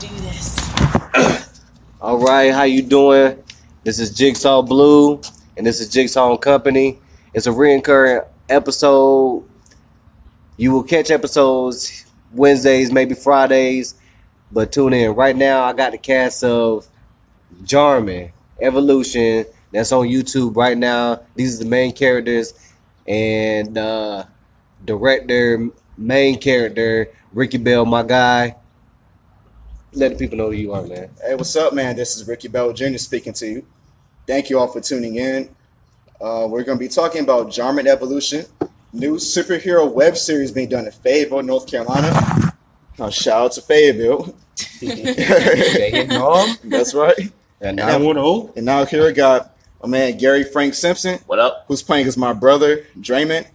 do this. All right, how you doing? This is Jigsaw Blue, and this is Jigsaw Company. It's a recurring episode. You will catch episodes Wednesdays, maybe Fridays, but tune in. Right now, I got the cast of Jarman Evolution that's on YouTube right now. These are the main characters, and uh, director, main character, Ricky Bell, my guy. Let the people know who you are, man. Hey, what's up, man? This is Ricky Bell Jr. speaking to you. Thank you all for tuning in. Uh, we're going to be talking about Jarman Evolution, new superhero web series being done in Fayetteville, North Carolina. Uh, shout out to Fayetteville. That's right. And now, and now here we got my man Gary Frank Simpson, What up? who's playing as my brother Draymond.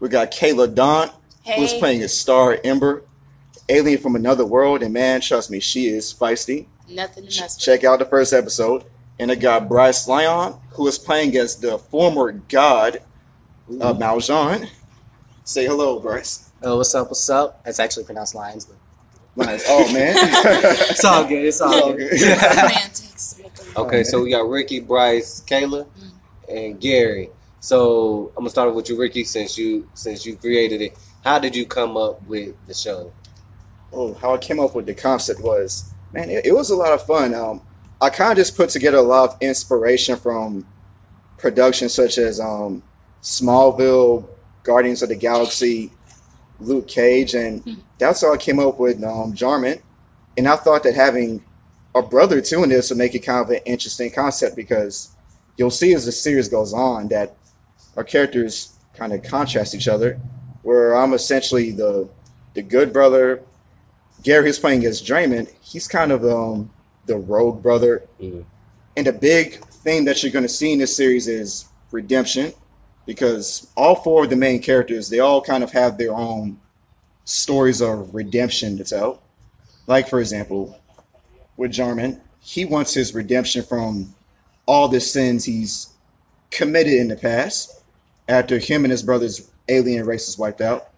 We got Kayla Dawn, who's playing as Star Ember, alien from another world. And man, trust me, she is feisty. Nothing to mess with. Check out the first episode. And I got Bryce Lyon, who is playing as the former god of Maljan. Say hello, Bryce. Oh, what's up? What's up? It's actually pronounced Lions, but Nice. Oh man. it's all good. It's all All good. good. Okay, so we got Ricky, Bryce, Kayla, mm. and Gary. So I'm gonna start with you, Ricky, since you since you created it. How did you come up with the show? Oh, how I came up with the concept was, man, it, it was a lot of fun. Um, I kind of just put together a lot of inspiration from productions such as um, Smallville, Guardians of the Galaxy, Luke Cage, and that's how I came up with um, Jarman. And I thought that having a brother too in this would make it kind of an interesting concept because you'll see as the series goes on that our characters kind of contrast each other. Where I'm essentially the the good brother, Gary is playing as Draymond. He's kind of um, the rogue brother. Mhm. And the big thing that you're going to see in this series is redemption because all four of the main characters, they all kind of have their own stories of redemption to tell. Like, for example, with Jarman, he wants his redemption from all the sins he's committed in the past after him and his brother's alien race is wiped out.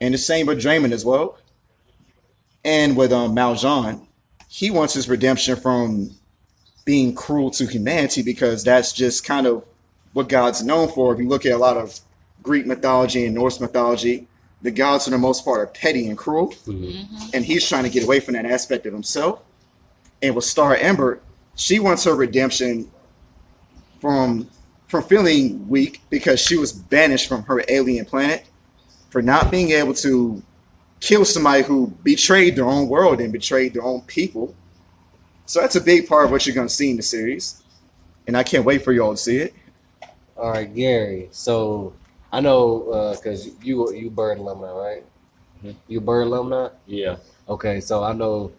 And the same with Draymond as well. And with um, Maljan, he wants his redemption from being cruel to humanity because that's just kind of what God's known for. If you look at a lot of Greek mythology and Norse mythology, the gods for the most part are petty and cruel. And he's trying to get away from that aspect of himself. And with Star Ember, she wants her redemption from from feeling weak because she was banished from her alien planet for not being able to kill somebody who betrayed their own world and betrayed their own people. So that's a big part of what you're going to see in the series. And I can't wait for y'all to see it. All right, Gary. So I know because you you Bird alumni, right? Mhm. You Bird alumni. Yeah. Okay, so I know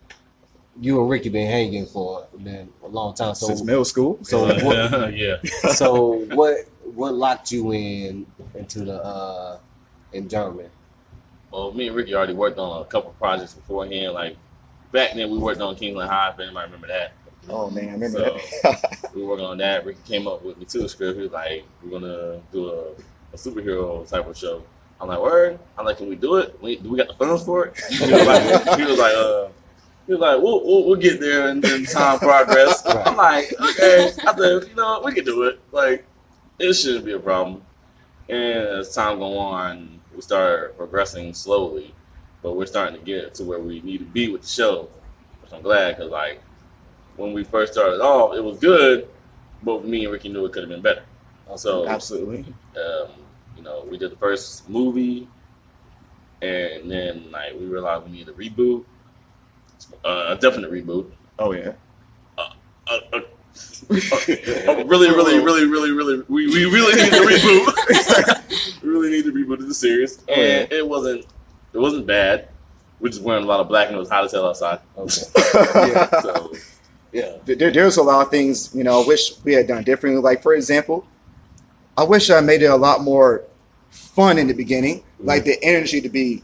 you and Ricky been hanging for been a long time. So Since middle school. so what, yeah. so what what locked you in into the uh in Jarman? Well, me and Ricky already worked on a couple projects beforehand. Like back then, we worked on Kingland High. If anybody remember that, Oh man, I remember So- that. we were working on that. Ricky came up with me too. the script. He was like, "We're gonna do a, a superhero type of show." I'm like, "Word." I'm like, "Can we do it? We, do we got the funds for it?" He was like, he was like, uh, he was like, we'll, we'll, we'll get there in, in time progress. Right. I'm like, okay. I said, you know, we can do it. Like, it shouldn't be a problem. And as time go on, we started progressing slowly, but we're starting to get to where we need to be with the show. Which I'm glad because, like, when we first started off, it was good, but me and Ricky knew it could have been better. So, Absolutely. um, you know, we did the first movie, and then like we realized we needed a reboot, uh, a definite reboot. Oh yeah. A, a, a, a Oh, really, really, really, really, really, we, we really need to reboot. we really need to reboot the series, Oh, yeah. and it wasn't it wasn't bad. We're just wearing a lot of black and it was hot as hell outside. Okay. yeah. So yeah, there, there's a lot of things you know I wish we had done differently. Like for example, I wish I made it a lot more fun in the beginning, like the energy to be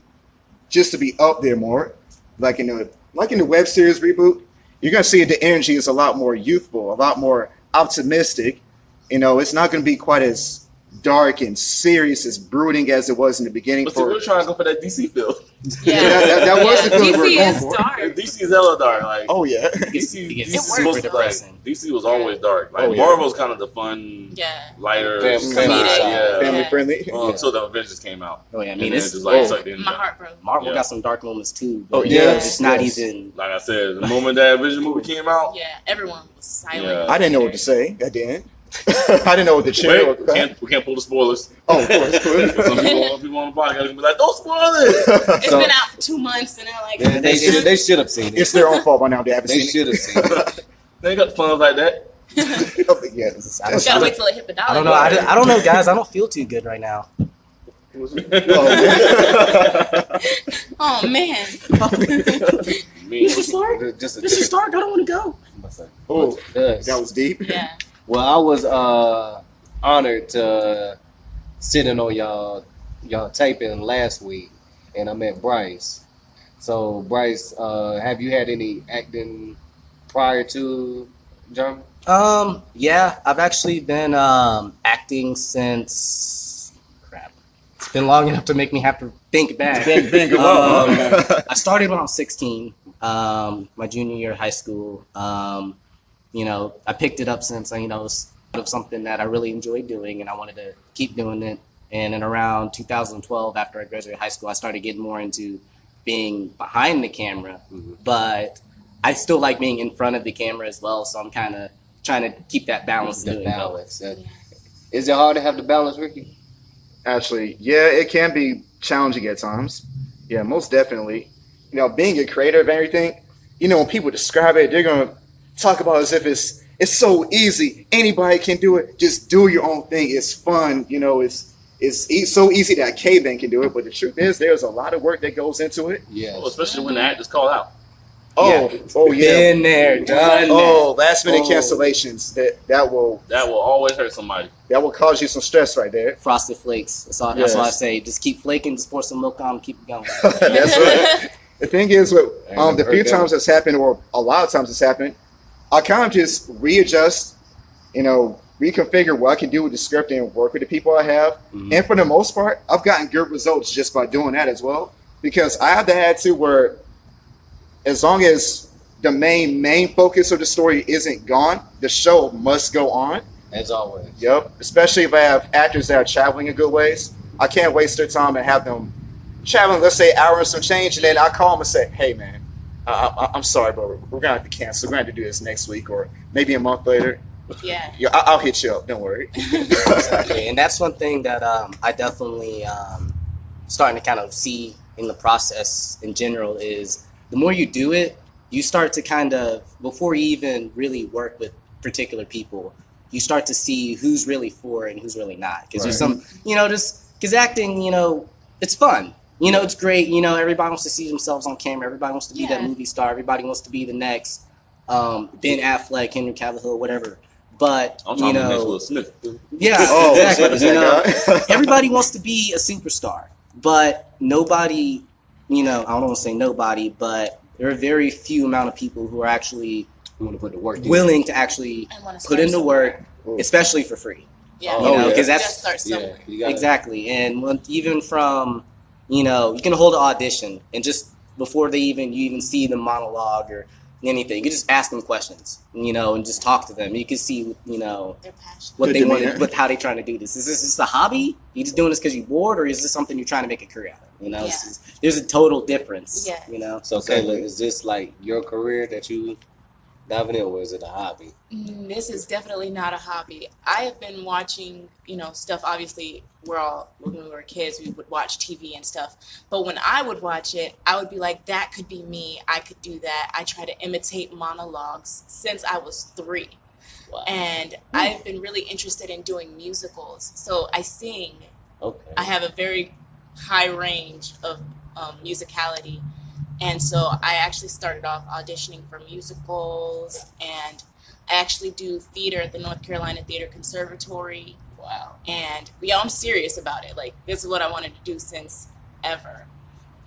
just to be up there more, like in the like in the web series reboot. You're gonna see the energy is a lot more youthful, a lot more optimistic. You know, it's not gonna be quite as dark and serious, as brooding as it was in the beginning. But For we're trying to go for that DC feel. Yeah, that- that was the feeling we were DC going is for. dark. DC is hella dark. Like oh yeah, DC, It gets DC, was, like, depressing. DC was always dark. Like Oh, yeah. Marvel's kind of the fun, Yeah. lighter, Fam- family yeah. family friendly. Um, Yeah. So the Avengers came out. Oh yeah, I mean it's just like oh. sucked in. My heart broke. Marvel Yeah. got some dark moments too. Oh, yeah, it's not even. Like I said, the moment that Avengers movie came out, Yeah, everyone was silent. I didn't know what to say. I didn't. I didn't know what the cheer. wait, we can't, we can't pull the spoilers. Oh, of course. Some people, people on the podcast are gonna be like, "Don't spoil it." It's So- been out for two months, and they're like, Yeah, they should they should have seen it. it's their own fault by now. They haven't They seen should have seen it. they ain't got funds like that. it. Oh, yeah, I that's- don't- gotta wait till it hit the dollar. I don't know. I don't, I don't know, guys. I don't feel too good right now. Oh man. Me. Stark. Just a This is Stark. I don't want to go. oh, that was deep. yeah. Well, I was uh, honored to sitting on y'all y'all taping last week, and I met Bryce. So, Bryce, uh, have you had any acting prior to Jarman? Um. Yeah, I've actually been um acting since. Crap. It's been long enough to make me have to think back. Been, been good Um. I started when I was 16, um, my junior year of high school. Um, you know, I picked it up since, you know, it was of something that I really enjoyed doing and I wanted to keep doing it. And in around 2012, after I graduated high school, I started getting more into being behind the camera. Mhm. But I still like being in front of the camera as well. So I'm kind of trying to keep that balance. The doing balance. Uh, Is it hard to have the balance, Ricky? Actually, yeah, it can be challenging at times. Yeah, most definitely. You know, being a creator of everything, you know, when people describe it, they're gonna talk about as if it's it's so easy. Anybody can do it. Just do your own thing. It's fun. You know, it's it's e- so easy that a caveman can do it. But the truth is, there's a lot of work that goes into it. Yes. Oh, especially when the actors call out. Oh, oh yeah. Been there, done Oh, last minute Oh. cancellations. That that will That will always hurt somebody. that will cause you some stress right there. Frosted Flakes. That's all, that's all I say. Just keep flaking, just pour some milk on, keep it going. That's right. The thing is, with um, the few heard that. times that's happened, or a lot of times it's happened, I kind of just readjust, you know, reconfigure what I can do with the script and work with the people I have. Mhm. And for the most part, I've gotten good results just by doing that as well. Because I have to add to where, as long as the main main focus of the story isn't gone, the show must go on. As always. Yep. Especially if I have actors that are traveling a good ways. I can't waste their time and have them traveling, let's say, hour and some change, and then I call them and say, hey, man, I, I, I'm sorry, but we're going to have to cancel. We're going to have to do this next week or maybe a month later. yeah. Yeah, I, I'll hit you up. Don't worry. exactly. And that's one thing that um, I definitely um, starting to kind of see in the process in general is the more you do it, you start to kind of before you even really work with particular people, you start to see who's really for it and who's really not. Because there's some, you know, just because acting, you know, it's fun. You know, it's great. You know, everybody wants to see themselves on camera. Everybody wants to be that movie star. Everybody wants to be the next um, Ben Affleck, Henry Cavill, whatever. But I'm you know, next Will Smith. yeah, Oh, exactly. You know, everybody wants to be a superstar, but nobody, you know, I don't want to say nobody, but there are very few amount of people who are actually We want to put the work willing to actually to put in the work, especially for free. Yeah. Oh, You know, yeah. because You gotta that's Yeah, you gotta, exactly, and when, even from, you know, you can hold an audition and just before they even you even see the monologue or anything, you just ask them questions, you know, and just talk to them. You can see, you know, what Good they want, demeanor. what how they trying to do this. Is this just a hobby? You just doing this because you're bored, or is this something you're trying to make a career out of? You know, Yeah. It's just- there's a total difference. Yeah. You know, So, Kayla, is this like your career that you diving in, or is it a hobby? Mm, This is definitely not a hobby. I have been watching, you know, stuff. Obviously, we're all when we were kids, we would watch TV and stuff. But when I would watch it, I would be like, "That could be me. I could do that." I try to imitate monologues since I was three, Wow. and I've been really interested in doing musicals. So I sing. Okay. I have a very high range of um, musicality. And so I actually started off auditioning for musicals, and I actually do theater at the North Carolina Theater Conservatory. Wow. And yeah, I'm serious about it. Like, this is what I wanted to do since ever.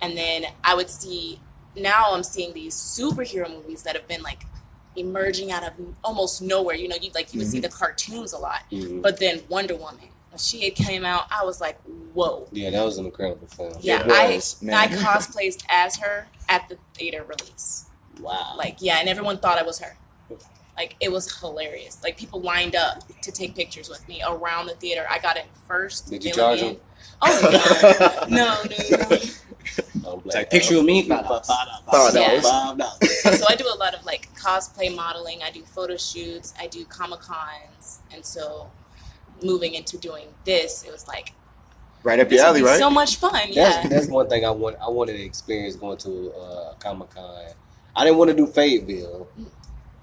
And then I would see, now I'm seeing these superhero movies that have been like emerging out of almost nowhere. You know, you like you would see the cartoons a lot. Mhm. But then Wonder Woman, she had came out, I was like, whoa. Yeah, that was an incredible film. Yeah, It was, I man. I cosplayed as her at the theater release. Wow. Like, yeah, and everyone thought I was her. Like, it was hilarious. Like, people lined up to take pictures with me around the theater. I got in first. Did you filling charge them? Oh no, no, no, no. I'm It's like picture of me for dollars. Five dollars. so I do a lot of like cosplay modeling. I do photo shoots. I do comic cons, and so moving into doing this, it was like Right up this your alley, right? so much fun. That's Yeah, that's one thing I want. I wanted to experience going to uh, Comic Con. I didn't want to do Fayetteville.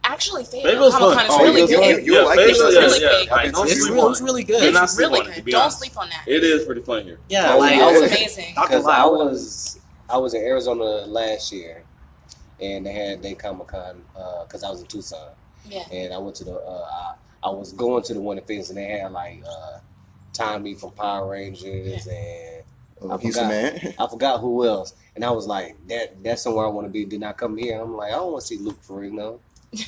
actually, Fayetteville's Fayetteville. Comic Con is Oh, really good. you- you like it? It's yeah, really yeah. big. Like, don't It's sleep it's really good. not It's really on it, good. Don't honest. sleep on that. It is pretty fun here. Yeah, Oh, like I It's was- amazing. Because I I was was I was in Arizona last year, and they had their Comic Con because I was in Tucson, Yeah. and I went to the. Uh, I, I was going to the one in Phoenix, and they had like uh, Tommy from Power Rangers, and Oh, I forgot. man. I forgot who else. And I was like, that that's somewhere I want to be. Did not come here. I'm like, I don't want to see Luke Ferrigno.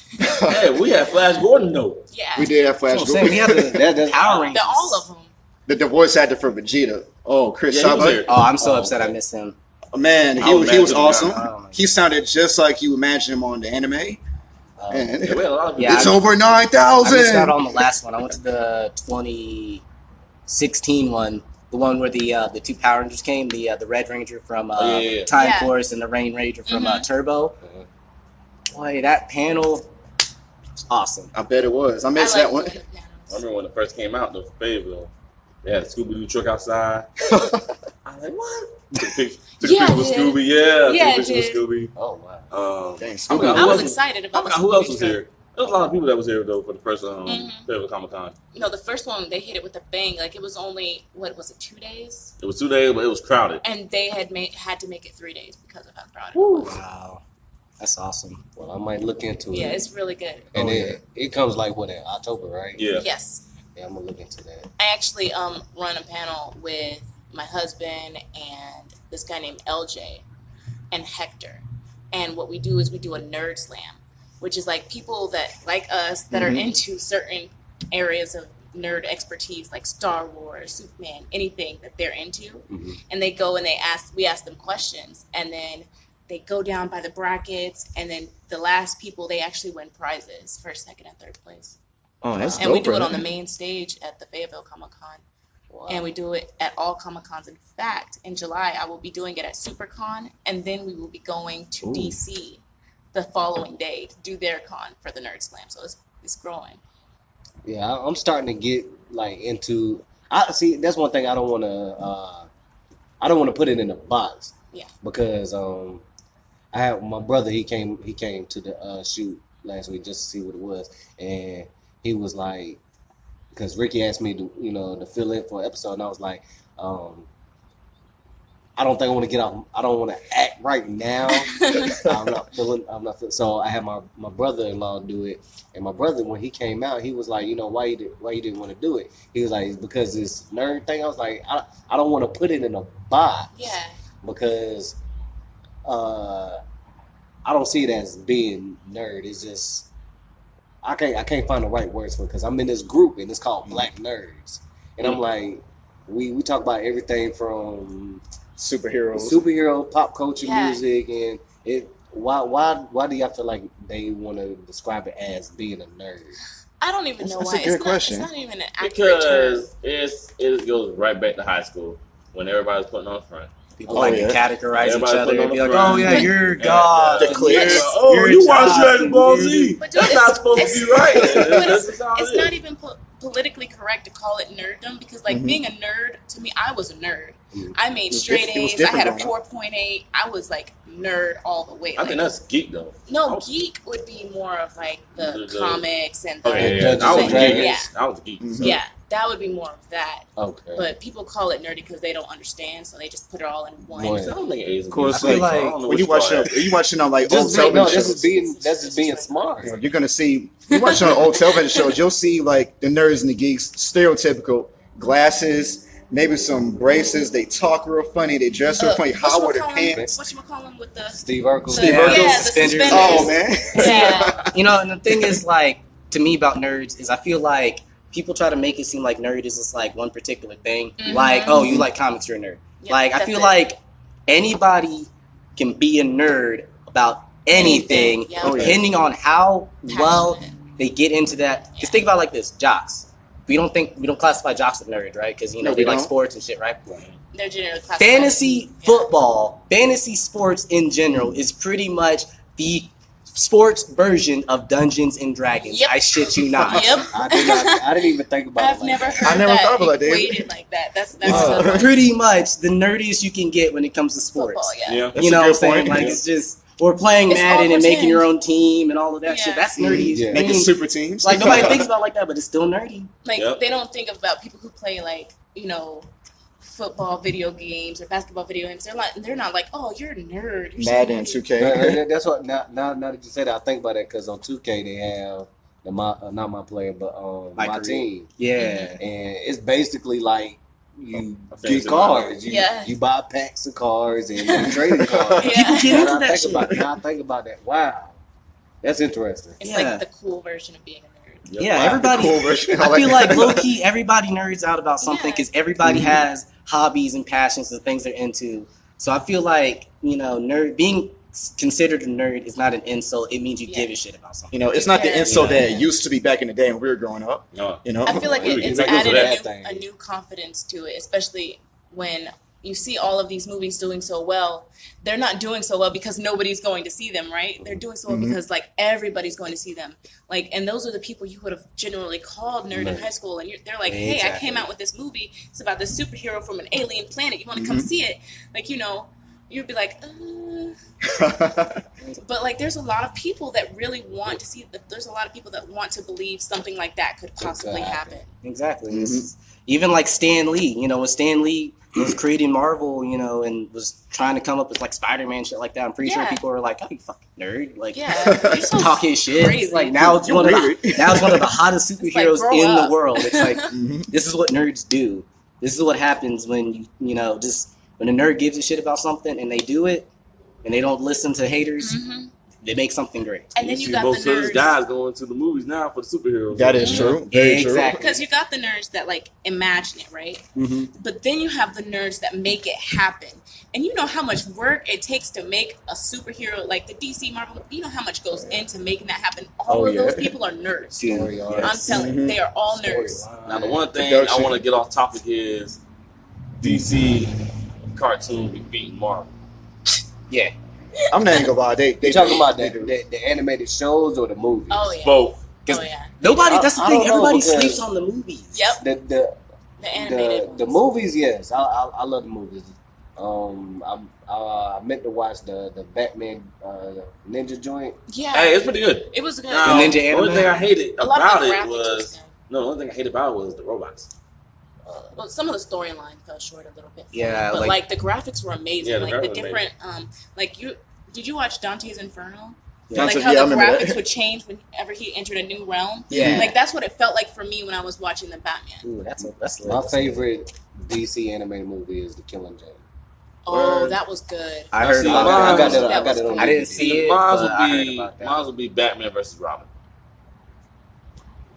Hey, we had Flash Gordon though. Yeah. we did have Flash That's what saying. We Gordon. had the That- that's- Power Rangers. The, all of them. the, the voice actor for Vegeta. Oh, Chris Yeah, he was Sabat. here. Oh, I'm so Oh, upset I okay. missed him. Man, he, I was was he was awesome. Oh, He sounded just like you imagine him on the anime. Um, And Yeah, we a lot of Yeah, it's I- over nine thousand. I missed out on the last one. I went to the 2016 one, the one where the uh, the two Power Rangers came, the uh, the Red Ranger from uh, Oh, yeah, yeah, yeah. Time Yeah. Force and the Rain Ranger from uh, Mhm. Turbo. uh, Boy, that panel, awesome. I bet it was. I I missed like that one. I remember when it first came out, the Fayetteville. They had a Scooby Doo truck outside. I was like, what? Took a picture, took a Yeah, picture with. Scooby. Yeah, Yeah, took a picture with. Scooby. oh wow. Um, Dang, I Scooby. forgot I was else excited I about forgot who else was here. There was a lot of people that was here though for the first um, Mhm. Fayetteville Comic Con. No, the first one they hit it with a bang. Like it was only what was it, two days, It was two days, but it was crowded. and they had made had to make it three days because of how crowded it was. Wow, that's awesome. Well, I might look into Yeah, it. Yeah, it's really good. and Oh, it it comes like what in October, right? Yeah. Yes, Yeah, I'm gonna look into that. I actually um run a panel with my husband and this guy named LJ and Hector, and what we do is we do a nerd slam, which is like people that like us that are Mhm. into certain areas of nerd expertise, like Star Wars, Superman, anything that they're into, Mhm. and they go and they ask we ask them questions. And then they go down by the brackets. And then the last people they actually win prizes first second and third place. Oh, that's and we dope, do it on the main stage at the fayetteville comic-con Wow. and we do it at all comic cons in fact in july i will be doing it at supercon and then we will be going to Ooh. dc the following day to do their con for the nerd slam so it's, it's growing Yeah, I'm starting to get like into. I see. That's one thing I don't want to. Uh, I don't want to put it in a box. Yeah. Because um, I have my brother. He came. He came to the uh, shoot last week just to see what it was, and he was like, because Ricky asked me to, you know, to fill in for an episode, and I was like, um, I don't think I want to get off. I don't want to act right now. I'm not feeling. I'm not feeling. So I had my my brother-in-law do it, and my brother when he came out, he was like, you know, why you did, why you didn't want to do it? He was like, because this nerd thing. I was like, I I don't want to put it in a box yeah because uh, I don't see it as being nerd. It's just I can't I can't find the right words for it because I'm in this group and it's called Black Nerds, and I'm mm-hmm. like, we we talk about everything from Superheroes. superhero pop culture Yeah. music and it why why why do y'all feel like they want to describe it as being a nerd i don't even That's- know that's why a good it's, not, question. it's not even an accurate term Because it's it goes right back to high school when everybody's putting on front. People Oh, like yeah. to categorize Everybody each other and be like, "Oh yeah, you're Yeah, God." The and clear- you're- oh, you're you watch Dragon Ball Z. But That's not supposed it's- to be right. but it's, it's not even po- politically correct to call it nerddom because like Mhm. being a nerd to me i was a nerd. I mm-hmm. made was straight diff- it was a's i had a 4.8 i was like nerd all the way I like, think that's geek though. no Oh. geek would be more of like the, The- the- comics and oh, the Okay, yeah, Dungeons I was geek. Dragons. I was geek. so- yeah that would be more of that okay but people call it nerdy because they don't understand so they just put it all in one One. I don't think A's Of course, I feel like, I don't know When you watch call it, you watching on like old just being, television no, shows. this is being that's just being smart You know, you're gonna see you watch on old television shows. You'll see like the nerds and the geeks, stereotypical glasses, maybe some braces. They talk real funny. They dress real Uh, funny. How are their whatchamacallit- pants? whatchamacallit with the Steve Urkel the- Steve yeah, Urkel, the suspenders. suspenders. Oh man, yeah You know, and the thing is, like, to me about nerds is I feel like people try to make it seem like nerd is just like one particular thing. Mhm. Like, oh, you like comics, you're a nerd. Yeah, like, I feel it. like anybody can be a nerd about anything, Anything, yeah. Yeah. depending on how well they get into that. Because Yeah. think about it like this: jocks. We don't think we don't classify jocks as nerds, right? Because you know No, they we like don't. sports and shit, right? They're generally fantasy as- football, fantasy sports in general is pretty much the sports version of Dungeons and Dragons. Yep. I shit you not. Yep. I did not. I didn't even think about it. I've like never that. heard I never that thought about that. like that. That's that's Uh, a pretty much the nerdiest you can get when it comes to sports. football. Yeah. Yeah. You know what I'm saying? point. Like Yeah. it's just or playing It's Madden and making your own team and all of that Yeah. shit. That's nerdy. Yeah. I Making super teams. like nobody thinks about it like that, but it's still nerdy. Like Yep. they don't think about people who play like you know football video games or basketball video games. They're like they're not like oh you're a nerd. You're so Madden, nerdy." 2K. That- that- That's what. Now, now, now that you say that, I think about that because on 2K they have the my uh, not my player, but um My my, team, Yeah. and it's basically like you get cards. You, Yeah. you buy packs of cards and you trading cards. Yeah. People get into I that think shit. about now I think about that. Wow, that's interesting. It's Yeah. like the cool version of being a nerd. Yep. Yeah, Wow, everybody. cool version. I feel like low key, everybody nerds out about something Yeah. because everybody Mhm. has hobbies and passions and things they're into. So I feel like you know, nerd being s- considered a nerd is not an insult. It means you Yeah. give a shit about something. You know, it's not the Yeah. insult that it used to be back in the day when we were growing up. No. You know, I feel like it, it's can added a new, a new confidence to it, especially when you see all of these movies doing so well. They're not doing so well because nobody's going to see them, right? They're doing so well Mhm. because like everybody's going to see them. Like, and those are the people you would have generally called nerd in high school, and you're, they're like, "Hey, I came out with this movie. It's about this superhero from an alien planet. You want to come Mhm. see it?" Like, you know, you'd be like, uh, but like there's a lot of people that really want to see there's a lot of people that want to believe something like that could possibly happen. happen Exactly. This Mhm. even like Stan Lee, you know, when Stan Lee was creating Marvel, you know, and was trying to come up with like Spider Man shit like that, I'm pretty sure people were like, "Oh, you fucking nerd!" Like, yeah so talking shit. crazy. Like now it's You're one of the now it's one of the hottest superheroes grow in up. the world. It's like Mhm. this is what nerds do. This is what happens when you you know just when a nerd gives a shit about something and they do it and they don't listen to haters, Mhm. they make something great. and then you you got most the of these nerds guys going to the movies now for the superheroes. That is Mhm. true. Very Exactly. because you got the nerds that like imagine it right true. hmm but then you have the nerds that make it happen and you know how much work it takes to make a superhero like the dc marvel you know how much goes into making that happen all Oh, of those people are nerds Story arcs. i'm telling you Mhm. they are all nerds Now, the one thing Production. I want to get off topic is DC cartoon be beating Marvel. Yeah. I'm not even gonna lie. They, they You talking about the, the, the animated shows or the movies? oh yeah Both. Oh yeah nobody. I- That's the I thing. don't Everybody sleeps on the movies. Yep. The the the animated the, the movies, yes, I, I I love the movies. Um, I uh, I meant to watch the the Batman uh, Ninja joint. yeah Hey, it's pretty good. it was good Now, Ninja the only thing I hated about it was was no. The only thing I hated about it was the robots. Well, some of the storyline fell short a little bit. Yeah, but like- like, the graphics were amazing. Yeah, the like the different, um, like you did you watch Dante's Inferno? Yeah, like how yeah, the graphics that. would change whenever he entered a new realm. Yeah. Like that's what it felt like for me when I was watching the Batman. Ooh, that's a, that's My that's- favorite DC animated movie is The Killing Joke. Oh, Word. that was good. I heard see, about mine- that. I got that. I got was it I didn't see it, Mine but would I heard be about that. mine would be Batman versus Robin.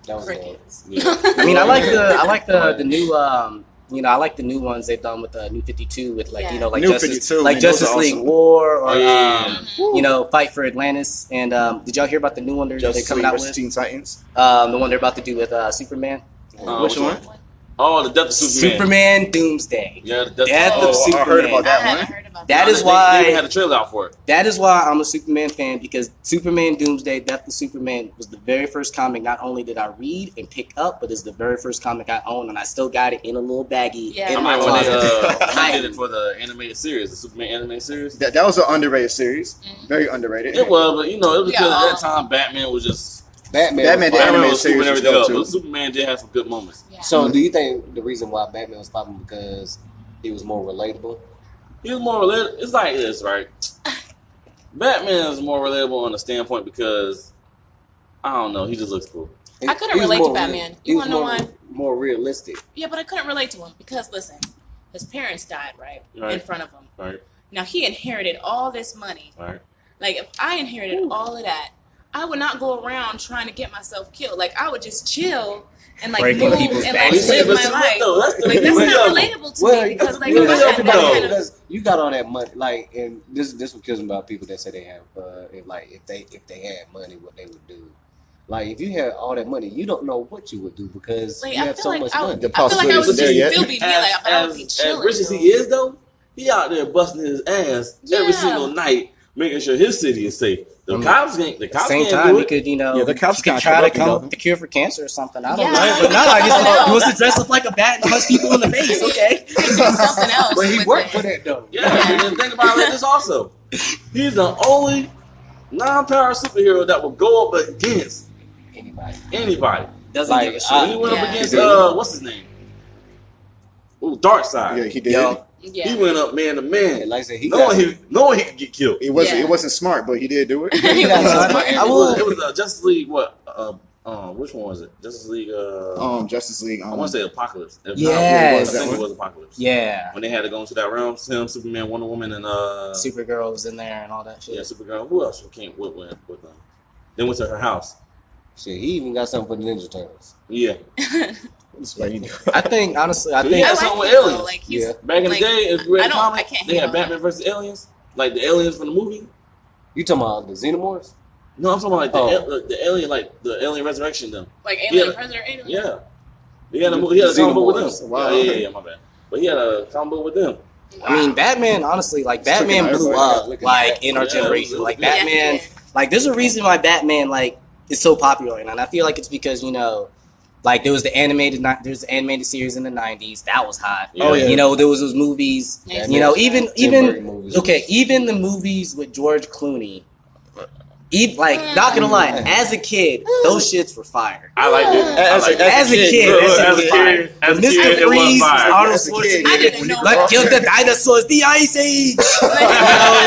That was dope. Crickets. Yeah. I mean, I like the I like the the new um you know I like the new ones they've done with the new Fifty Two with like Yeah. you know like New Justice 52, like man, Justice League awesome. War or Oh, yeah. um, you know Fight for Atlantis and um did y'all hear about the new one they're, they're coming League out with Teen Titans. um the one they're about to do with uh Superman Uh, Which which one? Oh, the Death of Superman. Superman Doomsday Yeah, the Death, Death oh, of I heard Superman. about I that haven't one. heard about That that. is they, why- they even had a trailer out for it. That is why I'm a Superman fan because Superman Doomsday Death of Superman was the very first comic not only did I read and pick up, but it's the very first comic I own, and I still got it in a little baggie Yeah. in I my might want to closet. uh, they did it for the animated series, the Superman animated series. That, that was an underrated series. Mhm. Very underrated. It was, but you know, it was because Yeah. at that time Batman was just Batman. Batman, was the fire. Batman was scooping series was everything dope, up. too. Superman did have some good moments. Yeah. So, do you think the reason why Batman was popping because he was more relatable? He was more relatable. It's like this, right? Batman is more relatable on the standpoint because I don't know, he just looks cool. I couldn't He relate to Batman. real- You wanna know more- why? More realistic. Yeah, but I couldn't relate to him because listen, his parents died right, in front of him. Right, Now he inherited all this money. right. Like if I inherited all of that, I would not go around trying to get myself killed. Like I would just chill and like Breaking move and like live my life. no, that's the Like that's not level. relatable to Well, me because like you I know, that kind of you got all that money, like, and this this what kills me about people that say they have, uh, if, like, if they if they had money, what they would do. Like, if you had all that money, you don't know what you would do because like you I have so like much I, money. would, The I feel like I would there yet. still be me. Like but I would be as, chilling. as rich as he is, though, he out there busting his ass every single night, making sure his city is safe. The Mm. cops can't. The cops same can't time, do he it. could, you know, Yeah, the cops he could try to come up with the cure for cancer or something. I don't Yeah. know. But not like Something he else. wants to dress up like a bat and punch people in the face. Okay. something else. But he worked it. for that though. Yeah, and then think about it. This also, he's the only non-power superhero that will go up against Anybody. anybody. Doesn't Like, give a shit. I- When he went Yeah. up against uh, what's his name? Ooh, Darkseid. Yeah, he did. Yo, Yeah. He went up man to And man, like I said, he knowing got he knowing he could get killed. It wasn't. Yeah. It wasn't smart, but he did do it. He got smart. I It will- was, it was uh, Justice League. What? Uh, uh, which one was it? Justice League. Uh, um, Justice League. Um, I want to say Apocalypse. If not, Yes. I think it was Apocalypse. Yeah. When they had to go into that realm, him, Superman, Wonder Woman, and uh, Supergirl was in there and all that shit. yeah, Supergirl. Who else came with with, with them? Then went to her house. shit. He even got something for the Ninja Turtles. Yeah, That's what he did. I think honestly, I think I something like with him, though. aliens. Like he's Yeah. back in Like, the day, if you read I the don't- comic, I can't they had on Batman that. versus aliens, like the aliens from the movie. You talking about the Xenomorphs? No, I'm talking about like the, Oh. al- the alien, like the alien resurrection. Them. like alien Yeah. predator. Yeah, he had a he had a comic book with them. Wow. Yeah, yeah, yeah, my bad. But he had a comic book with them. I mean Batman. Honestly, like It's Batman blew up Look like that. in our Yeah, generation. Like Batman. did. Like there's a reason why Batman like is so popular and I feel like it's because you know. Like there was the animated, ni- there's the animated series in the '90s that was hot. Oh, yeah. You know there was those movies. Yeah, You know even even okay even the movies with George Clooney. Even, like not gonna mm. lie, as a kid, those mm. shits were fire. I liked it. Mm. I As a- liked it. As a kid, Look, that look, shit as a fire. kid, as a Mr. kid, it was Freeze, fire. Arnold kid, Schwarzenegger, I Let's kill the dinosaurs, the Ice Age. you know,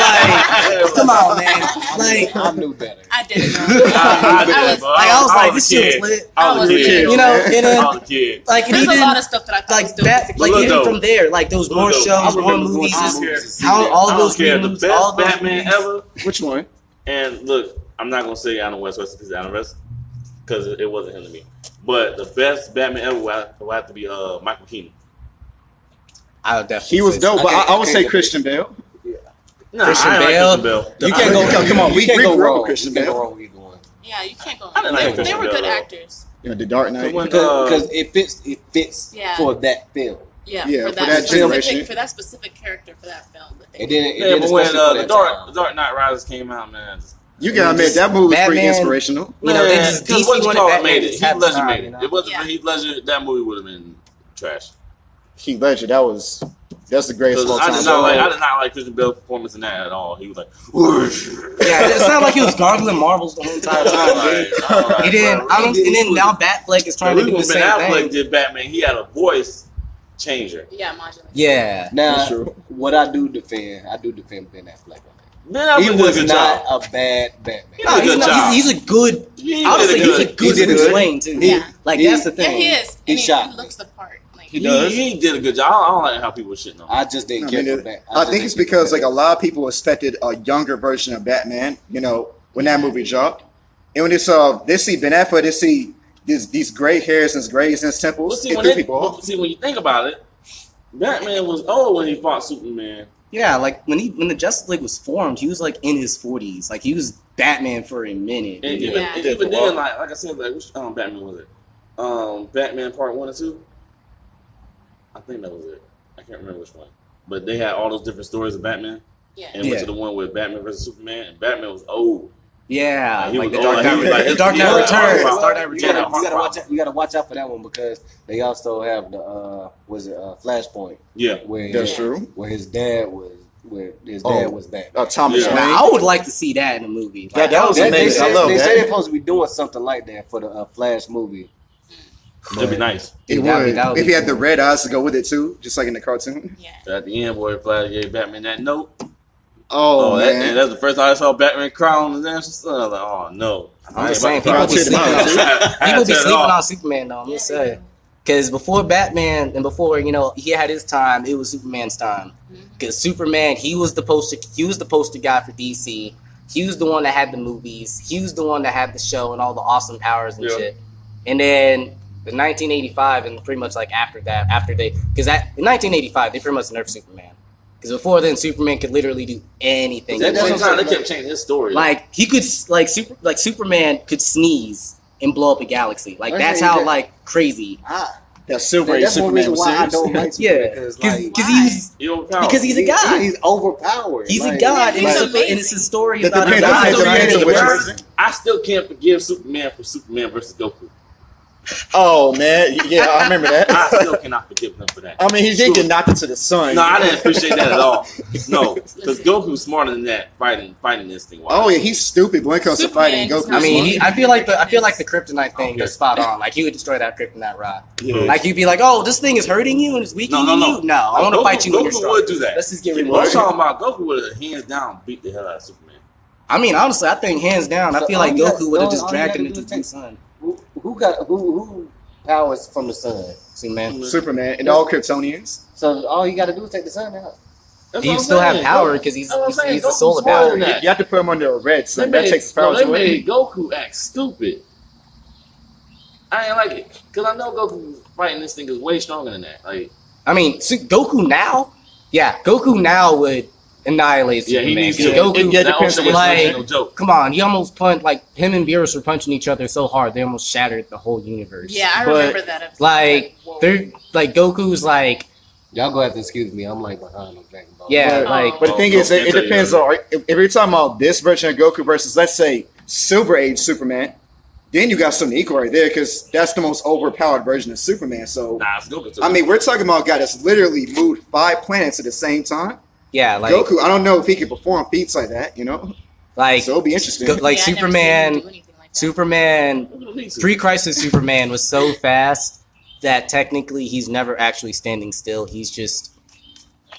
like, come on, man. Like, I knew better. I didn't know. I, I, I was- like I was like, this shit was lit. I was a I was kid. You know, and then was a kid. like and There's even a lot of stuff that I thought like that, like even from there, like those more shows, more movies, to just the movies to see how all I those care. reboots, the all best those Batman ever. Which one? And look, I'm not gonna say Adam West West because Adam West because it wasn't him to me. But the best Batman ever will have, will have to be uh, Michael Keaton. I would definitely. He was say dope, but Okay, I, I would say Christian Bale. Nah, Christian I Bale. Like Christian Bale. You can't go- come- come on, we- can't go grew wrong. Christian Bale. go wrong with either one. Yeah, you can't go. I didn't like They, they were good though. actors. You know, The Dark Knight. When- Because Uh, it fits. It fits Yeah. for that film. Yeah, Yeah, for for that, that specific generation. for that specific character for that film. But they And then, and Yeah, then but when uh, the Dark time. the Dark Knight Rises came out, man, just, You gotta admit that movie was pretty inspirational. You know, they just because DC what you wanted call it made it. just Heath Ledger time, made you it. know? It wasn't Yeah. for Heath Ledger. That movie would have been trash. Heath Ledger, that was that's the greatest of Because all I did not like I did not like Christian Bale's performance in that at all. He was like, whoosh. Yeah, it sounded like he was gargling marbles the whole entire time. Like, dude. all right, He didn't. bro. I don't. And then now Batfleck is trying to do the when Ben same Affleck thing. did Batman, he had a voice changer. yeah, modulated. Yeah. Now, That's what I do defend, I do defend Ben Affleck. Ben. Affleck He did a good not job. a bad Batman. No, did a he's, good not, job. he's, he's a good. He did Honestly, a he's a good- good he did Bruce good. Wayne too. Yeah. Like He- that's the Yeah, thing. he is. He he, shot he looks the part. Like, He, does. he did a good job. I don't like how people shitting on him. I just didn't I, care mean, for it- Batman. I think it's because like a lot of people expected a younger version of Batman. You know, when that movie dropped, and when they uh, saw they see Ben Affleck, they see these these gray hairs and his grays in his But temples. see, It when threw they, people but off. see, when you think about it, Batman was old when he fought Superman. Yeah, like when he when the Justice League was formed, he was like in his forties. Like he was Batman for a minute. And even, Yeah. and even for a then, like like I said, like which um, Batman was it? Um, Batman Part One and Two. I think that was it. I can't remember which one. But they had all those different stories of Batman, yeah. and went to the one with Batman versus Superman, and Batman was old. Yeah, He like the Dark Knight. was like- the Dark Knight yeah, Returns. Dark Dark Knight You Returns. gotta, you gotta watch out. You gotta watch out for that one because they also have the uh, was it uh, Flashpoint Yeah, where That's Yeah. true. where his dad was where his Oh. dad was Batman. Uh, Thomas Yeah. Wayne. Now, I would like to see that in a movie. Yeah, that was They, they amazing. I love they that. say they're supposed to be doing something like that for the uh, Flash movie. that'd be nice. It That'd be- would. that would if be he had the red eyes to go with it too, just like in the cartoon. Yeah. At the end, boy, Flash gave Batman that note. Oh, Oh, man. and that's the first time I saw Batman cry on his answer. son. I was like, oh no. I'm I just saying, people be I'll cry. check them sleeping on people be sleeping on Superman though. I'm just saying. Because before Batman and before you know he had his time, it was Superman's time. Mm-hmm. Because Superman, he was the poster, he was the poster guy for DC. he was the one that had the movies. He was the one that had the show and all the awesome powers and Yeah. shit. And then in 1985 and pretty much like after that, after they, because in 1985 they pretty much nerfed Superman. Because before then, Superman could literally do anything. That's he what I'm wanted. They kept changing his story. Like he could like super like Superman could sneeze and blow up a galaxy. Like that's how that- like crazy. Ah, That Silver that- Age that's one Superman reason was why I don't like Yeah, Superman because because like he's you know, because he's a he- god. he's overpowered. He's a Like, god, and, He's it's a, and it's a story The about a depends- god. depends on who the made the which I still can't forgive Superman for Superman versus Goku. Oh man, yeah, I remember that. I still cannot forgive him for that. I mean, he did get knocked into the sun. No, I didn't appreciate that at all. No, because Goku's smarter than that fighting fighting instinct. wise. Oh yeah, he's stupid. But when it comes to fighting, Goku. I mean, he. I feel like the I feel like the kryptonite thing Okay. is spot on. Like he would destroy that kryptonite rod. Yeah. Like you'd be like, "Oh, this thing is hurting you and it's weakening No, no, no. you." No, I want to fight you Goku you're would do that. Let's just get rid of What I'm it. talking about, Goku would have hands down beat the hell out of Superman. I mean, honestly, I think hands down, I feel like oh, Goku would have just oh, dragged him into the take- sun. Who, who got who who powers from the sun? Superman. Superman and all Kryptonians. So all you got to do is take the sun out. That's He what I'm still have power because he's That's what I'm he's, saying. he's a Goku's solar power. than that. You have to put him under a red sun. They That made, takes his no, powers they away. made Goku act stupid. I ain't like it because I know Goku fighting this thing is way stronger than that. Like, I mean, Goku now, yeah, Goku now would annihilate yeah, he Superman. needs 'Cause to. Goku, yeah, that depends on Ultra what Instinct like- joke. come on, he almost punched like him and Beerus were punching each other so hard they almost shattered the whole universe. Yeah, I But, remember that. episode. like Whoa. they're like Goku's like Y'all go have to excuse me. I'm like behind on Dragon Ball. yeah, But- like um, But the Oh, thing Goku is, it, it tell you depends on if, if you're talking about this version of Goku versus, let's say, Silver Age Superman. Then you got something equal right there because that's the most overpowered version of Superman. So Nah, it's Goku. I mean, we're talking about a guy that's literally moved five planets at the same time. Yeah, like Goku, I don't know if he can perform feats like that. You know, like so it'll be interesting. Go- like Yeah, I never seen him Superman, like. Superman Pre- pre-crisis Superman was so fast that technically he's never actually standing still. He's just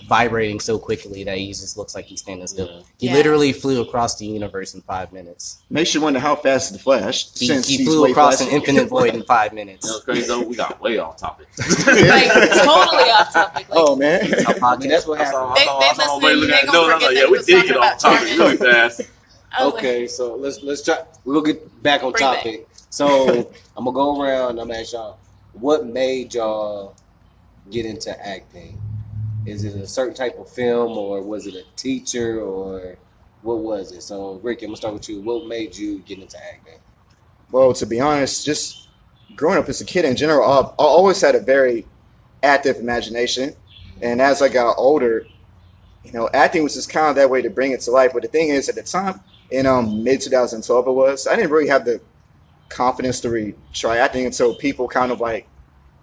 vibrating so quickly that he just looks like he's standing still. Yeah. He Yeah. literally flew across the universe in five minutes. Makes you wonder how fast is the Flash He, since he flew across faster. an infinite void in five minutes. You know, crazy though, we got way off topic. like totally off topic. Like, oh man, Our I mean, that's what happened. I saw, They- I they saw everybody listen, looking at gonna no, no, no, forget yeah, that we we did get off topic really fast. I was like, Okay, so let's let's try. We'll get back on Bring back. topic. So I'm gonna go around. I'm gonna ask y'all, what made y'all get into acting? Is it a certain type of film, or was it a teacher, or what was it? So Rick, I'm gonna start with you. What made you get into acting? Well, to be honest, just growing up as a kid in general, I always had a very active imagination. And as I got older, you know, acting was just kind of that way to bring it to life. But the thing is, at the time, in um, mid 2012, it was, I didn't really have the confidence to really try acting until people kind of like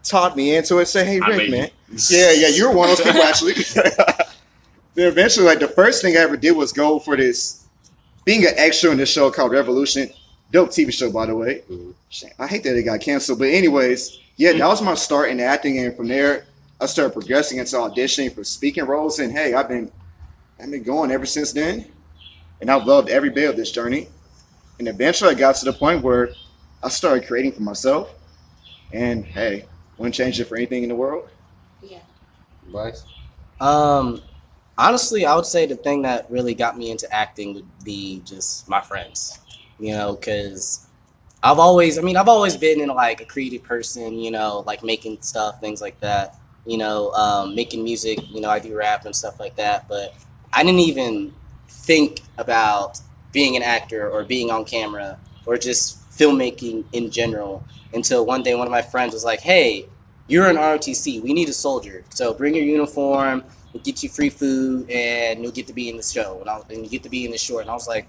taught me into it. Say, hey, I Rick, man. Yeah, yeah, you're one of those people actually. then eventually, like the first thing I ever did was go for this, being an extra in this show called Revolution. Dope TV show, by the way. Mhm. I hate that it got canceled, but anyways, yeah, that was my start in acting, and from there, I started progressing into auditioning for speaking roles, and hey, I've been, I've been going ever since then, and I've loved every bit of this journey, and eventually, I got to the point where I started creating for myself, and hey, wouldn't change it for anything in the world. yeah. Bryce? Um, honestly, I would say the thing that really got me into acting would be just my friends. You know, because I've always, I mean, I've always been in like a creative person. You know, like making stuff, things like that. You know, um, making music. You know, I do rap and stuff like that. But I didn't even think about being an actor or being on camera or just filmmaking in general until one day one of my friends was like, "Hey, you're an ROTC. We need a soldier. So bring your uniform. We'll get you free food, and you'll get to be in the show. And, I'll, and you get to be in the short." And I was like,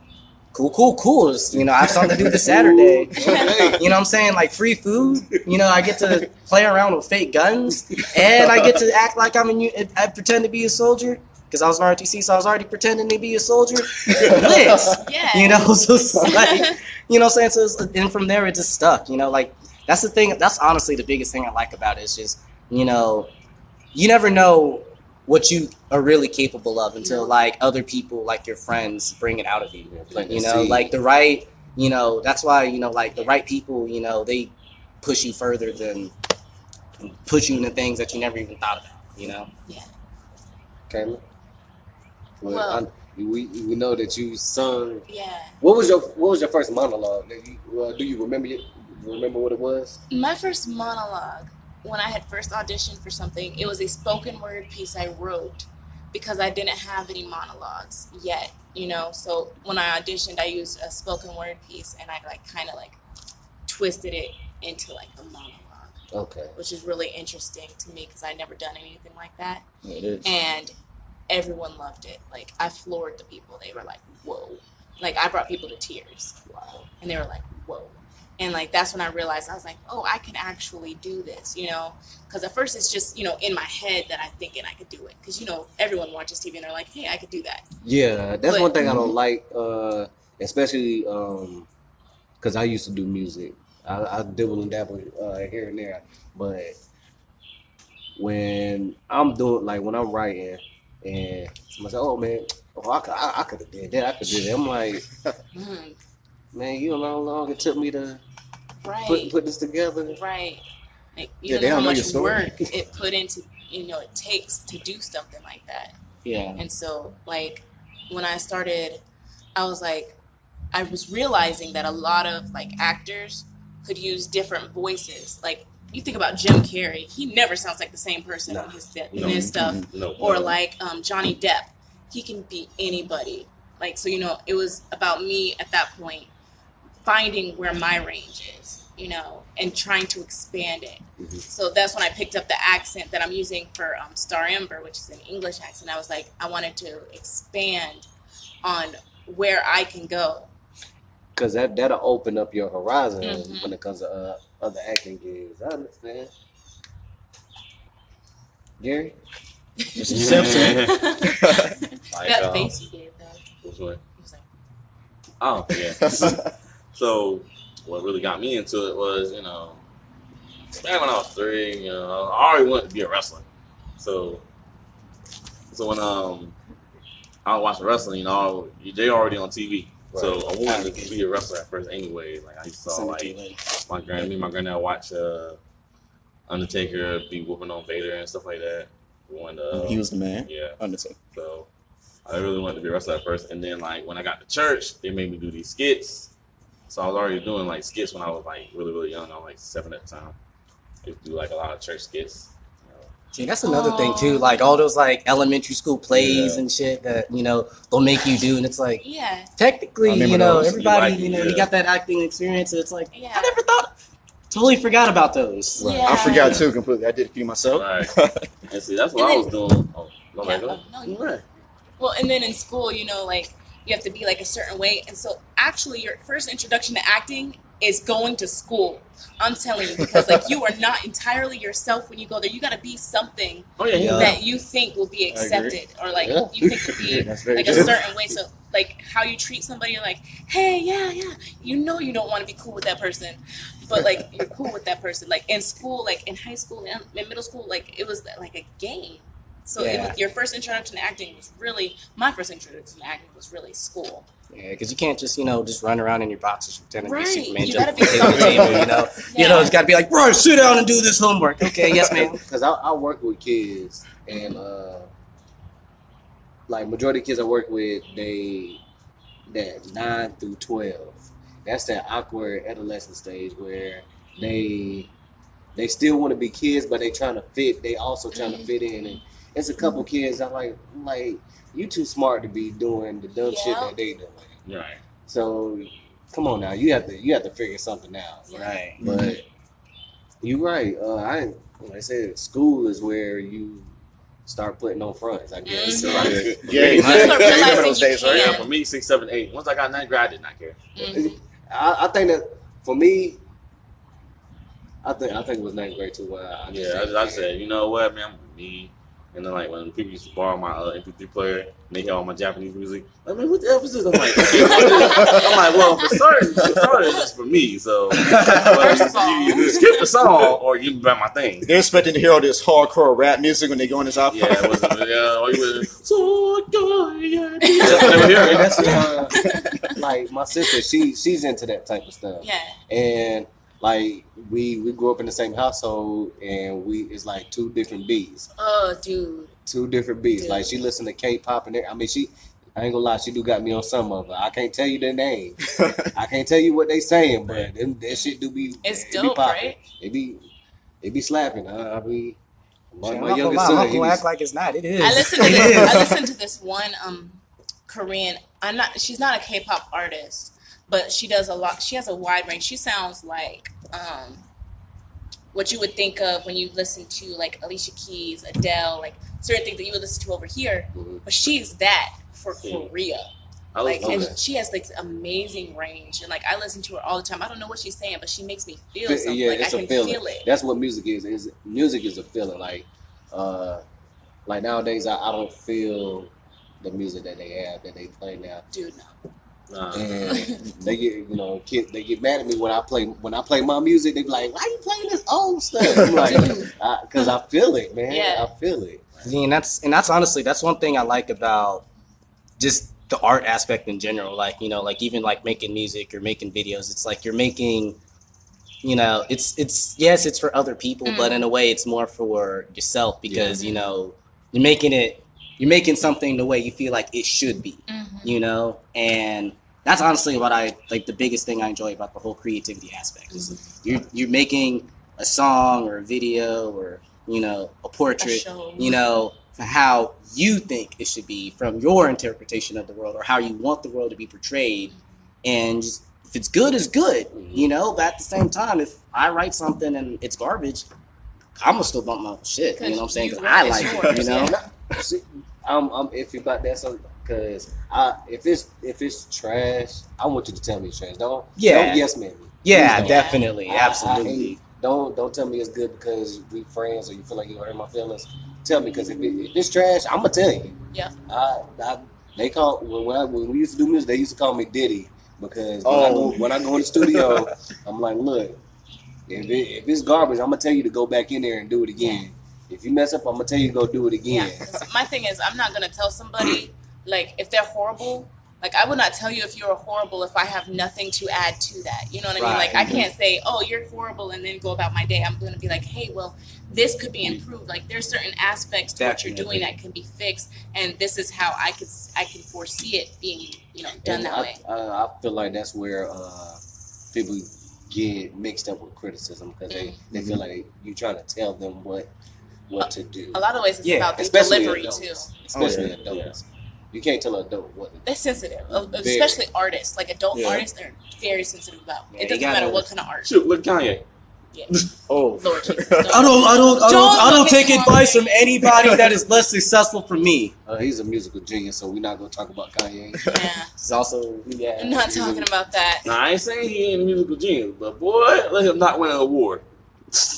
"Cool, cool, cool. It's, you know, I have something to do this Saturday. You know what I'm saying? Like free food. You know, I get to play around with fake guns, and I get to act like I'm in. I pretend to be a soldier." Because I was an ROTC, so I was already pretending to be a soldier. Lit Yeah. you know so like you know what i'm saying so it's, and from there it just stuck you know like that's the thing that's honestly the biggest thing i like about it is just you know you never know what you are really capable of until like other people like your friends bring it out of you plant the you know seed. like the right you know that's why you know like the right people you know they push you further than push you into things that you never even thought about you know Yeah. Kayla? Well, Well- I'm- We we know that you sung. Yeah. What was your What was your first monologue? That you, uh, do you remember it? Remember what it was? My first monologue, when I had first auditioned for something, it was a spoken word piece I wrote because I didn't have any monologues yet, you know. So when I auditioned, I used a spoken word piece and I like kind of like twisted it into like a monologue, Okay. which is really interesting to me because I never done anything like that. It is. and everyone loved it. Like I floored the people. They were like, "Whoa!" Like I brought people to tears. Wow! And they were like, "Whoa!" And like that's when I realized I was like, "Oh, I can actually do this," you know? Because at first it's just you know in my head that I'm thinking I could do it. Because you know everyone watches TV and they're like, "Hey, I could do that." Yeah, that's But- one thing I don't like, uh, especially because I used to do music. I, I dibble and dabble uh, here and there, but when I'm doing like when I'm writing and somebody say, "Oh man, oh I could, I, I could have did that, I could do that," I'm like, Mhm. Man, you know how long it took me to Right. put put this together? Right. Like, Yeah, you they know how don't know much your story. work it put into you know it takes to do something like that. Yeah. And so, like, when I started, I was like, I was realizing that a lot of like actors could use different voices. Like, you think about Jim Carrey, he never sounds like the same person in his, in No. his stuff. No. Or like um, Johnny Depp, he can be anybody. Like, so, you know, it was about me at that point finding where my range is, you know, and trying to expand it. Mhm. So that's when I picked up the accent that I'm using for um, Star Ember, which is an English accent. I was like, I wanted to expand on where I can go. Because that that'll open up your horizon Mhm. when it comes to uh, other acting gigs. I understand. Gary, Mr. Simpson. Like, that um, face you gave, though. which one? He was like, Oh yeah. so what really got me into it was, you know, back when I was three, you know, I already wanted to be a wrestler. So so when um I was watching wrestling, you know, they already on TV. So I wanted to be a wrestler at first anyway. Like I saw like my grand me and my granddad watch uh Undertaker be whooping on Vader and stuff like that. We wanted to, uh, he was the man. yeah. Undertaker. So I really wanted to be a wrestler at first, and then like when I got to church, they made me do these skits. So I was already doing like skits when I was like really really young. I was like seven at the time. I used to do like a lot of church skits. you. See, that's another thing too. Like all those like elementary school plays Yeah. and shit that you know they'll make you do, and it's like yeah, technically, you know, those. everybody, You like you know, yeah. you got that acting experience. And it's like Yeah. I never thought, totally forgot about those. Right. Yeah. I forgot too completely. I did a few myself. Right. And see, that's what And I then- was doing. Oh, no, Yeah, no, no, you- Go ahead. Well, and then in school, you know, like you have to be like a certain weight, And so actually your first introduction to acting is going to school. I'm telling you, because like you are not entirely yourself when you go there. You gotta be something Oh yeah, Yeah. that you think will be accepted or like Yeah. you think will be like a certain way. So like how you treat somebody, you're like, hey, yeah, yeah. You know you don't want to be cool with that person, but like you're cool with that person. Like in school, like in high school and in middle school, like it was like a game. So it was, your first introduction to acting was really my first introduction to acting was really school. Yeah, because you can't just you know just run around in your boxers pretending to Right. be Superman, You jump gotta be from table table. You know, you know, it's got to be like, bro, sit down and do this homework. Okay, yes, ma'am. because I, I work with kids and uh, like majority of kids I work with, they that nine through twelve. That's that awkward adolescent stage where they they still want to be kids, but they trying to fit. They also trying to fit in, and it's a couple kids I like. I'm like you too smart to be doing the dumb shit that they doing. Right. So come on now, you have to you have to figure something out. Right. But you're right. Uh, I like I said, school is where you start putting on fronts. I guess. Mhm. Right. Yeah, You start yeah, you remember realizing those you days, right? Yeah, for me, six, seven, eight. Once I got ninth grade, I did not care. Mhm. I, I think that for me, I think I think it was ninth grade too. Where I Yeah, I, I said, you know what, man, I'm me. And then like when people used to borrow my uh, MP3 player, and they hear all my Japanese music. Like, man, what the F is this? I'm like, okay, I'm like, well, for certain, for certain, it's for me. So, well, First of all- you, you skip the song or you buy my thing. They're expecting to hear all this hardcore rap music when they go in this office. Yeah, it was, yeah, or you was, so good, yeah. They were hearing And it. that's uh, like my sister. She she's into that type of stuff. Yeah. And like we we grew up in the same household, and we it's like two different beats. Oh, dude. two different beats. Dude. Like she listened to K-pop and every- I mean she I ain't gonna lie, she do got me on some of it. I can't tell you their name. I can't tell you what they saying, but them, that shit do be. It's it be dope, popping. right? It be, it be slapping. I, I be, my, Shit, I'm my not youngest son. I'm he gonna be- act like it's not. It is. I listened to this. I listened to this one um Korean. I'm not. She's not a K-pop artist, but she does a lot. She has a wide range. She sounds like um what you would think of when you listen to like Alicia Keys, Adele, like certain things that you would listen to over here. Mhm. But she's that for Korea. I Like, and that. she has like amazing range, and like I listen to her all the time. I don't know what she's saying, but she makes me feel something. yeah, like I it's a can feeling. feel it. That's what music is. Is music is a feeling. Like, uh, like nowadays, I, I don't feel the music that they have that they play now. Dude, no. Nah. and they get you know kid they get mad at me when I play when I play my music. They be like, "Why you playing this old stuff?" I'm like, "Cause I feel it, man. Yeah. I feel it." Yeah, and that's and that's honestly that's one thing I like about just the art aspect in general. Like you know, like even like making music or making videos, it's like you're making, you know, it's it's yes, it's for other people, but mm. in a way, it's more for yourself because you know you're making it, you're making something the way you feel like it should be. Mhm. You know, and that's honestly what I like. The biggest thing I enjoy about the whole creativity aspect is mm-hmm. you're you're making a song or a video or you know a A portrait show. you know, for how you think it should be from your interpretation of the world or how you want the world to be portrayed. Mm-hmm. And just, if it's good, it's good, mm-hmm. you know. But at the same time, if I write something and it's garbage, I'm gonna still bump my shit. You know what I'm saying? 'Cause Cause I like it, you know. yeah. See, I'm I'm iffy about that, so because I if it's if it's trash, I want you to tell me it's trash. Don't Yeah. don't yes man. me. Yeah, don't. definitely, I- I absolutely. hate- don't don't tell me it's good because we friends or you feel like you hurt my feelings. Tell me because if, it, if it's trash, I'm gonna tell you. Yeah. I, I they call when when, I, when we used to do music, they used to call me Diddy because when, I, Oh. go, when I go in the studio, I'm like, look, if it, if it's garbage, I'm gonna tell you to go back in there and do it again. If you mess up, I'm gonna tell you to go do it again. Yeah, my thing is, I'm not gonna tell somebody like if they're horrible. Like I would not tell you if you're horrible if I have nothing to add to that. You know what I mean? Right. Like I can't say, "Oh, you're horrible," and then go about my day. I'm gonna be like, "Hey, well, this could be improved. Like there's certain aspects to what you're doing that can be fixed, and this is how I could I can foresee it being you know done And that I, way." I, I feel like that's where uh, people get mixed up with criticism because they, they feel like you're trying to tell them what what to do. A lot of ways it's Yeah, about the especially delivery adults. too. Especially Oh, adults. You can't tell an adult what to do. They're sensitive, uh, Very. especially artists. Like adult Yeah. artists, they're very sensitive about. Yeah, it doesn't matter what kind of art. Shoot, look Kanye. Yeah. Oh, Lord Jesus. I don't, I don't, I don't, I Don't don't look take advice from anybody that is less successful from me. Uh, he's a musical genius, so we're not gonna talk about Kanye. Yeah. It's also, yeah. I'm not talking about that. Now I ain't saying he ain't a musical genius, but boy, let him not win an award.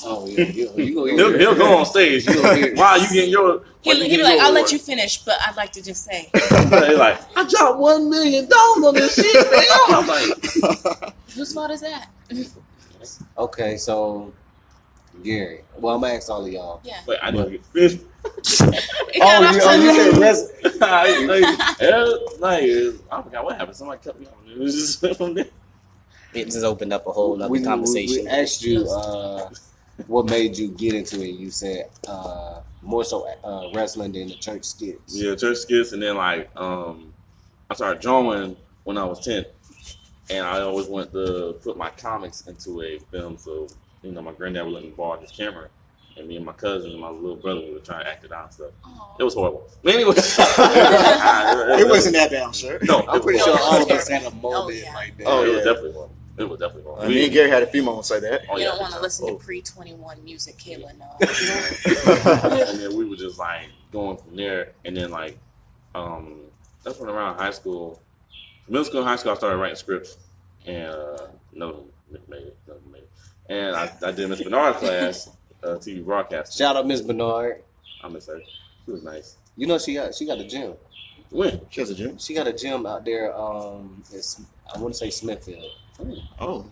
Oh yeah, you, you gonna He'll, hear he'll go on stage. You gonna hear. Wow, you getting your? He'll, you he'll be like, I'll let you finish, but I'd like to just say, He's like, I dropped one million dollars on this shit, man. I'm like, whose fault is that? Okay, so Gary. Well, I'm gonna ask all of y'all. Yeah. wait, I didn't get finished. It got off you, to oh, you said the- res- like, like, I forgot what happened. Somebody cut me off. It was just from there. It just opened up a whole other we, we, conversation. we asked you uh, what made you get into it. You said uh, more so uh, wrestling than the church skits. Yeah, church skits, and then like, um, I started drawing when I was ten, and I always wanted to put my comics into a film. So, you know, my granddad would let me borrow his camera, and me and my cousin and my little brother were trying to act it out and stuff. Aw. It was horrible. But anyway, it wasn't that bad, I'm sure. No, I'm pretty it sure all of us had a moment yeah. like that. Oh, it yeah. was definitely horrible. It was definitely horrible. Uh, me and Gary had a few moments like that. Oh, you yeah, don't want to listen Oh. to pre 21 music, Kayla. No. and then we were just like going from there, and then like, um, that's when around high school, middle school, high school, I started writing scripts, and uh, no, made it, no, made it, and I, I did Miss Bernard class, uh, TV broadcast. Shout out Miss Bernard. I miss her. She was nice. You know she got she got a gym. When? She has a gym. She got a gym out there. Um, it's, I want to say Smithfield. Oh,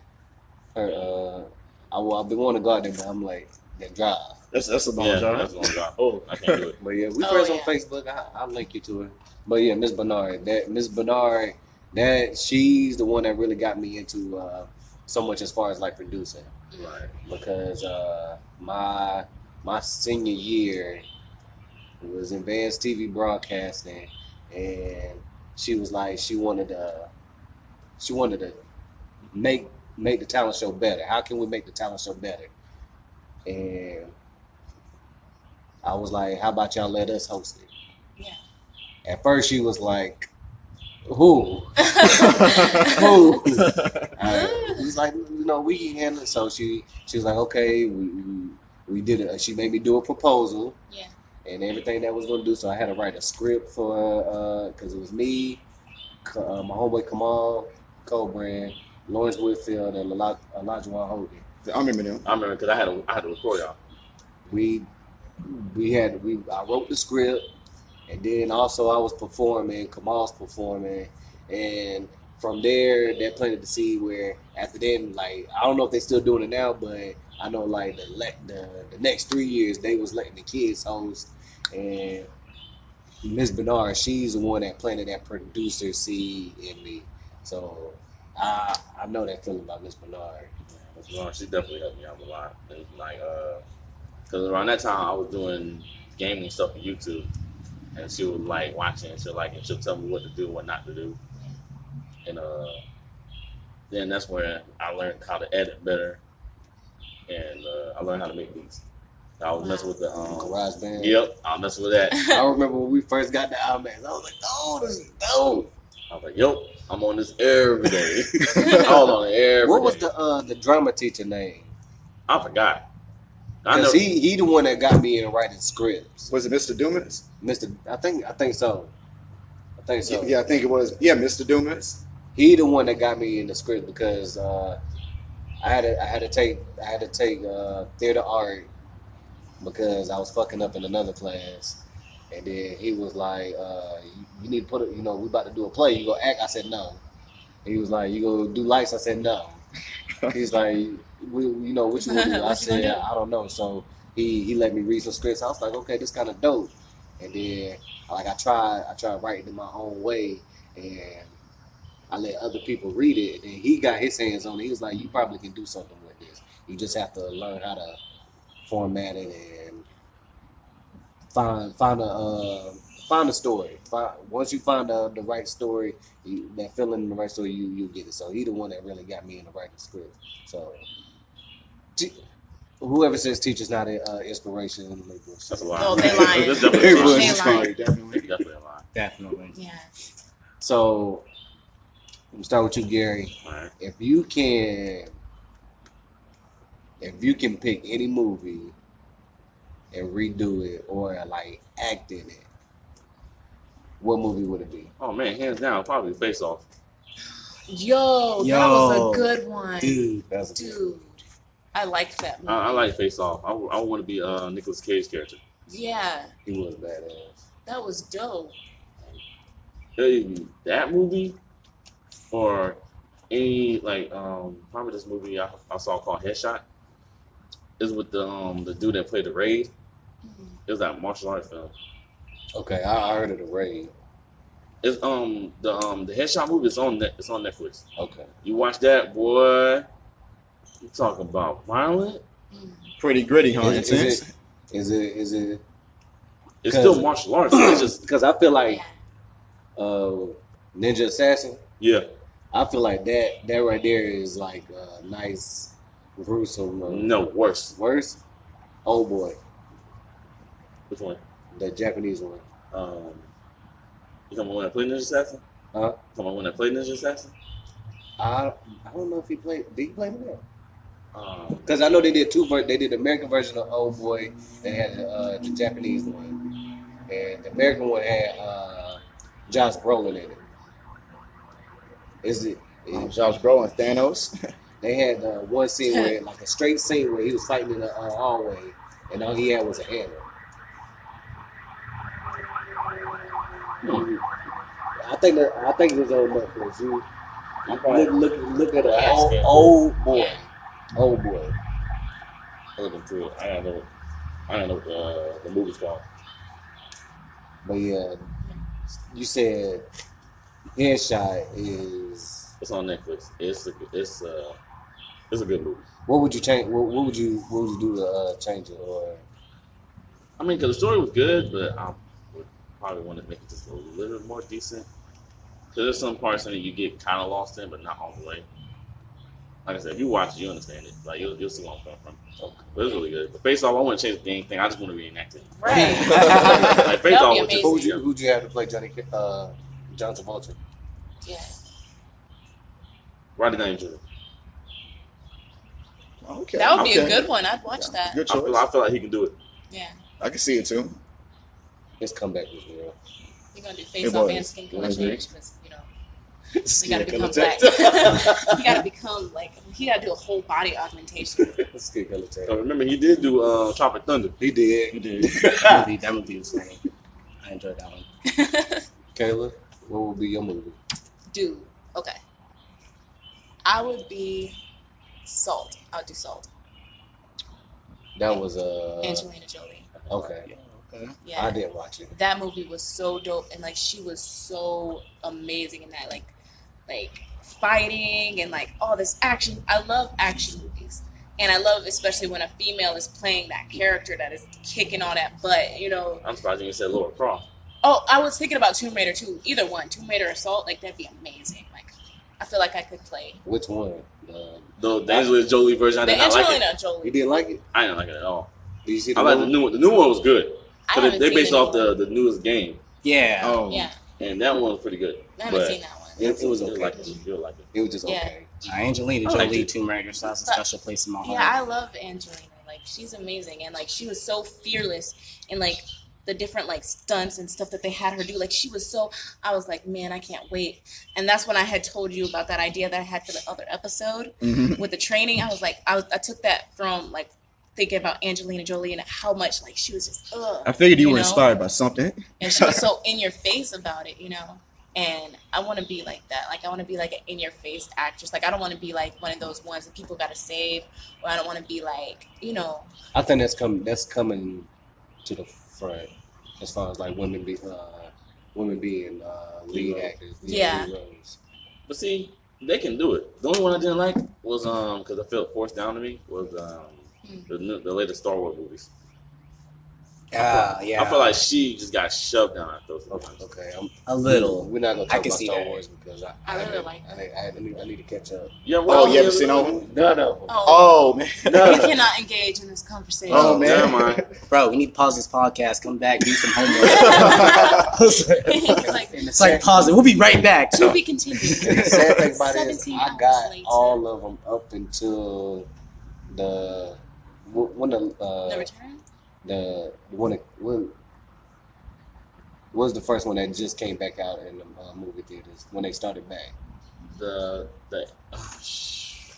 Her, uh, I, well, I've been wanting to go out there, but I'm like, that drive. that's that's a long yeah, job. that's a long job. Oh, I can't do it. But yeah, we Oh, friends yeah. on Facebook. I, I'll link you to her. But yeah, Miss Bernard. That Miss Bernard. That she's the one that really got me into uh, so much as far as like producing. Right. because uh, my my senior year was in advanced TV broadcasting, and she was like she wanted to she wanted to make make the talent show better. How can we make the talent show better? And I was like, how about y'all let us host it? Yeah. At first, she was like, who? who? Uh, He's like, you know, we can handle it. So she she was like, okay, we we, we did it. She made me do a proposal. Yeah. And everything that was gonna do. So I had to write a script for because it was me, uh, my homeboy Kamal Cobrand, Lawrence Whitfield, and Elijah Elijah Hogan. I remember them. I remember because I had to, I had to record y'all. we we had we I wrote the script and then also I was performing, Kamal's performing, and from there they planted the seed where after then like I don't know if they're still doing it now, but I know like the le- the the next three years they was letting the kids host and Miss Bernard, she's the one that planted that producer seed in me. So I I know that feeling about Miss Bernard. Miss Lauren, she definitely helped me out a lot. And like, uh, cause around that time I was doing gaming stuff on YouTube, and she was like watching, and she'll like, and she'll tell me what to do, what not to do, and uh, then that's where I learned how to edit better, and uh, I learned how to make beats. I was messing with the um, Garage band. Yep, I was messing with that. I remember when we first got the Outmax. I was like, "Oh, this is dope." I was like, "Yo, I'm on this every day. I was on it every What was day. the uh, the drama teacher name? I forgot. I know. Because he he the one that got me in writing scripts. Was it Mr. Dumas? Mister, I think I think so. I think so. Yeah, I think it was. Yeah, Mr. Dumas. He the one that got me in the script because uh, I had to I had to take I had to take uh, theater art because I was fucking up in another class. And then he was like, uh, you, you need to put it, you know, we about to do a play. You go act. I said, no. He was like, you go do lights. I said, no. He's like, we, you know, what you want to do? I What you gonna said, do? I don't know. So he, he let me read some scripts. I was like, okay, this kind of dope. And then, like, I tried, I tried writing in my own way. And I let other people read it. And he got his hands on it. He was like, you probably can do something with this. You just have to learn how to format it and find find a uh, find a story. Find, once you find the, the right story, you, that feeling in the right story, you you get it. So he the one that really got me in the writing script. So t- whoever says teacher's not an uh, inspiration, they bullshit. That's a lie. Oh, they lying. That's definitely It a lie. They inspiring, lying. definitely. Definitely a lie. Definitely. Yeah. So I'm gonna start with you, Gary. All right. If you can, if you can pick any movie and redo it or like act in it, what movie would it be? Oh man, hands down, probably face off. Yo, that was a good one. Dude. That's a good Dude. I liked that movie. I, I like face off. I, I want to be uh Nicolas Cage character. yeah, He was badass. that was dope. Either that movie or any like um probably this movie I, I saw called Headshot. Is with the um the dude that played the raid. It was that martial arts film. Okay, I, I heard of the raid. It's um the um the Headshot movie is on net, it's on Netflix. Okay. You watch that, boy. You talk about violent. Pretty gritty, huh? Is, Intense. is it? Is it? it's still martial arts. It's just Because I feel like uh, Ninja Assassin. yeah. I feel like that that right there is like a nice, gruesome. Uh, No worse. Worse. Oh boy, Which one? the Japanese one. Um, you talking about when I played Ninja Assassin? Huh? You talking about when I played Ninja Assassin? I I don't know if he played. Did he play that? Um, Because I know they did two. ver- They did the American version of Old Boy. They had uh, the Japanese one, and the American one had uh, Josh Brolin in it. Is it? Um, Josh Brolin, Thanos. They had uh, one scene where, like a straight scene where he was fighting in the uh, hallway, and all he had was a hammer. I think that I think it was on Netflix. You look look look at an old, old boy, old boy. looking through it. I don't know. I don't know what uh, the movie's called. But yeah, you said Headshot is. It's on Netflix. It's a, it's uh it's a good movie. What would you change? What, what would you What would you do to uh, change it? Or I mean, because the story was good, but I would probably want to make it just a little more decent. Cause there's some parts in it you get kind of lost in, but not all the way. Like I said, if you watch it, you understand it. Like you'll, you'll see where I'm coming from. But it's really good. But face off, I want to change the dang thing. I just want to reenact it. Right. Like face off, be was just, amazing. Who'd you who'd you have to play Johnny uh, John Travolta? yeah. Rodney Dangerfield. Okay. That would be okay. a good one. I'd watch that. Good I choice. feel, I feel like he can do it. Yeah. I can see it too. His comeback was real. You're gonna do It face off was. and skin color change because you know you Skin gotta become black. change. you gotta become like you gotta do a whole body augmentation. Skin color change. So remember, he did do uh, Tropic Thunder. He did. He did. That movie, that movie was funny. I enjoyed that one. Kayla, what would be your movie? Dude, okay. I would be salt. I would do salt. That was uh Angelina Jolie. okay. Yeah. I didn't watch it. that movie was so dope and like she was so amazing in that like like fighting and like all this action i love action movies and i love especially when a female is playing that character that is kicking all that butt you know I'm surprised you didn't say Lara Croft. oh i was thinking about tomb raider too either one tomb raider assault like that'd be amazing like i feel like i could play Which one? The, The, the Angelina Jolie version, I the did not like angelina it. jolie you didn't like it? I didn't like it at all. Did you see the I like the new one. The new one was good. I But they, haven't they seen based the off the, the newest game, Yeah. Oh. yeah and that one was pretty good. i haven't But seen that one It, it was okay. like it. You'll like it. It was just Yeah. okay. Uh, Angelina Jolie, it. Tomb Raider, so that's a special place in my heart. Yeah, I love Angelina. Like she's amazing, and like she was so fearless in like the different like stunts and stuff that they had her do. Like she was so. I was like, man, I can't wait. And that's when I had told you about that idea that I had for the other episode Mhm. with the training. I was like, I, was, I took that from like thinking about Angelina Jolie and how much like she was just ugh, I figured you, You were know? inspired by something. and she was so in your face about it, you know. And I want to be like that. Like I want to be like an in your face actress. Like I don't want to be like one of those ones that people got to save, or I don't want to be like, you know, I think that's coming. That's coming to the front as far as like women be uh, women being uh, lead Lead actors. Yeah. lead roles. But see, they can do it. The only one I didn't like was um because I felt forced down to me was um. The new, the latest Star Wars movies. Ah, yeah, yeah. I feel like she just got shoved down our throats. Okay, okay. I'm, a little. We're not gonna I talk can about see Star that. Wars because I, I really haven't- like I, I, I, need, I need to catch up. Yeah, Oh, well, you haven't seen all of them? No, no. Oh, Oh man. No, we cannot engage in this conversation. Oh, oh man. Never mind. Bro, we need to pause this podcast, come back, do some homework. it's like it's like pause it. We'll be right back. to be continued. Sad thing about it is I got later. all of them up until the wh- when the uh, The return. the when it, when was the first one that just came back out in the uh, movie theaters when they started back. The the oh, sh-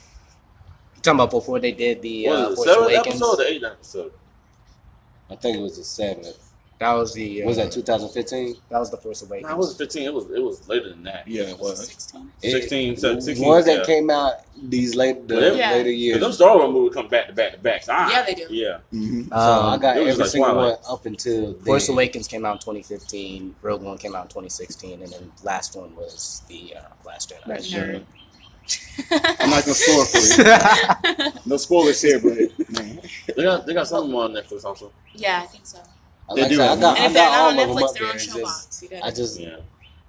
You talking about before they did the was uh, it the Force seventh Awakens? episode or the eighth episode? I think it was the seventh. That was the. Uh, Was that 2015? That was the Force Awakens. No, it wasn't fifteen. It was it was later than that. Yeah, it was. 16. 16, 16, The ones yeah. that came out these late the Yeah. later years. them Star Wars movies come back to back to back. So I- Yeah, they do. Yeah, hmm So I Um, got it every like single Twilight. one up until Force then. Awakens came out in 2015. Rogue One came out in 2016, and then last one was the uh, Last Jedi. Last Nerd. I'm not gonna spoil it for you. No spoilers here, but man. they got they got something on Netflix also. yeah, I think so. I, They like I do said, I got, And I got all of them up there. on just, I gotta- just Yeah,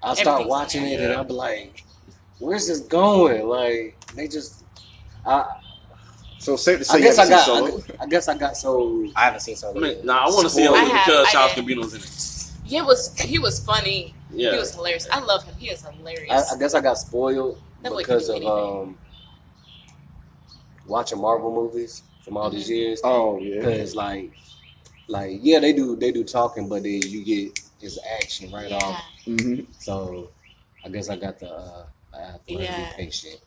I start watching on it there. and I'm like, "Where's this going?" Like they just. I, So safe to say I guess I got. seen I, I guess I got so. I haven't seen Solo. I mean, nah, I want to see it I have- because Childish. Gambino's in it. He was he was funny. Yeah, He was hilarious. I love him. He is hilarious. I, I guess I got spoiled That because of um watching Marvel movies from all Mm-hmm. these years. Oh yeah. Because like, like yeah, they do they do talking, but then you get his action right yeah. off. hmm So I guess I got the. Uh, I have to learn to Yeah. be patient.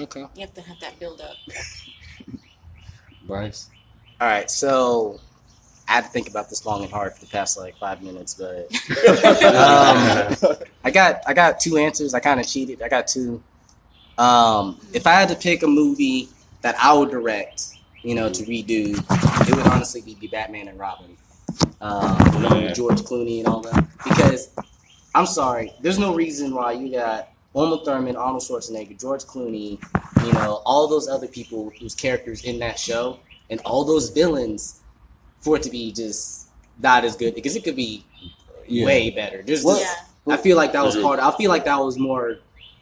Okay. You have to have that build up. Bryce. All right, so I had to think about this long and hard for the past like five minutes, but um, I got I got two answers. I kind of cheated. I got two. Um, if I had to pick a movie that I would direct, you know, to redo, it would honestly be the Batman and Robin. Um, you know, Yeah. with George Clooney and all that. Because I'm sorry, there's no reason why you got Uma Thurman, Arnold Schwarzenegger, George Clooney, you know, all those other people whose characters in that show, and all those villains, for it to be just not as good because it could be Yeah. way better. There's What? just Yeah. I feel like that was part. I feel like that was more